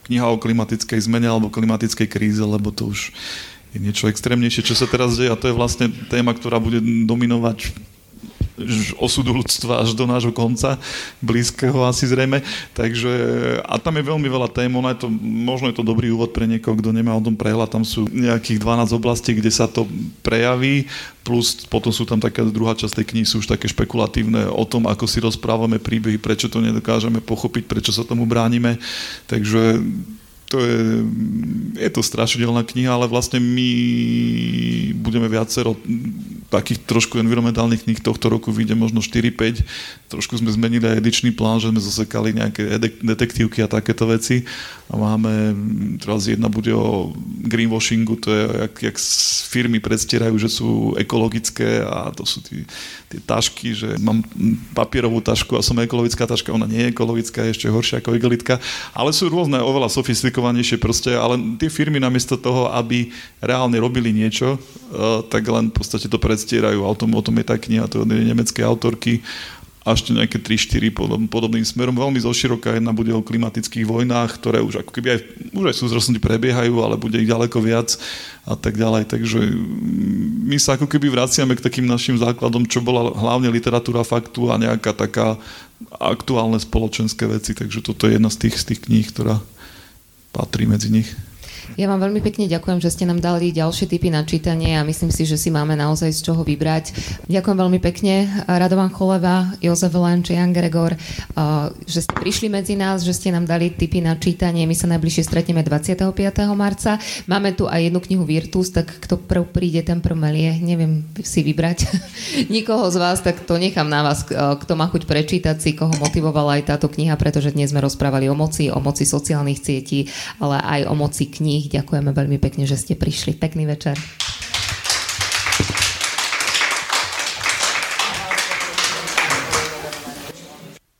Speaker 5: kniha o klimatickej zmene alebo klimatickej kríze, lebo to už je niečo extrémnejšie, čo sa teraz deje. A to je vlastne téma, ktorá bude dominovať osudu ľudstva až do nášho konca, blízkeho asi zrejme. Takže, a tam je veľmi veľa tém, ono je to, možno je to dobrý úvod pre niekoho, kto nemá o tom prehľad, tam sú nejakých 12 oblastí, kde sa to prejaví, plus potom sú tam taká druhá časť tej knihy, sú už také špekulatívne o tom, ako si rozprávame príbehy, prečo to nedokážeme pochopiť, prečo sa tomu bránime. Takže to je, je to strašidelná kniha, ale vlastne my budeme viacero takých trošku environmentálnych kníh tohto roku vyjde možno 4-5. Trošku sme zmenili aj edičný plán, že sme zasekali nejaké detektívky a takéto veci. A máme, teraz jedna bude o greenwashingu, to je, jak, jak firmy predstierajú, že sú ekologické a to sú tí, tie tašky, že mám papierovú tašku a som ekologická taška, ona nie je ekologická, je ešte horšia ako igelitka, ale sú rôzne, oveľa sofistikovanejšie proste, ale tie firmy namiesto toho, aby reálne robili niečo, eh, tak len v podstate to predstierajú. O tom, o tom je tá kniha, to je nemeckej autorky a ešte nejaké 3-4 podob, podobným smerom. Veľmi zoširoka jedna bude o klimatických vojnách, ktoré už ako keby aj, už aj súzrostnosti prebiehajú, ale bude ich ďaleko viac a tak ďalej. Takže mm, my sa ako keby vraciame k takým našim základom, čo bola hlavne literatúra faktu a nejaká taká aktuálne spoločenské veci. Takže toto je jedna z tých, z tých kníh, ktorá patrí medzi nich.
Speaker 2: Ja vám veľmi pekne ďakujem, že ste nám dali ďalšie typy na čítanie a myslím si, že si máme naozaj z čoho vybrať. Ďakujem veľmi pekne Radovan Choleva, Jozef Lenč, Jan Gregor, že ste prišli medzi nás, že ste nám dali typy na čítanie. My sa najbližšie stretneme 25. marca. Máme tu aj jednu knihu Virtus, tak kto prv príde, ten prv melie. Neviem si vybrať nikoho z vás, tak to nechám na vás, kto má chuť prečítať si, koho motivovala aj táto kniha, pretože dnes sme rozprávali o moci, o moci sociálnych sietí, ale aj o moci kníh kníh. Ďakujeme veľmi pekne, že ste prišli. Pekný večer.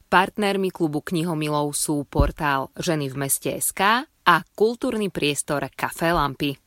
Speaker 1: Partnermi klubu knihomilov sú portál Ženy v meste SK a kultúrny priestor Café Lampy.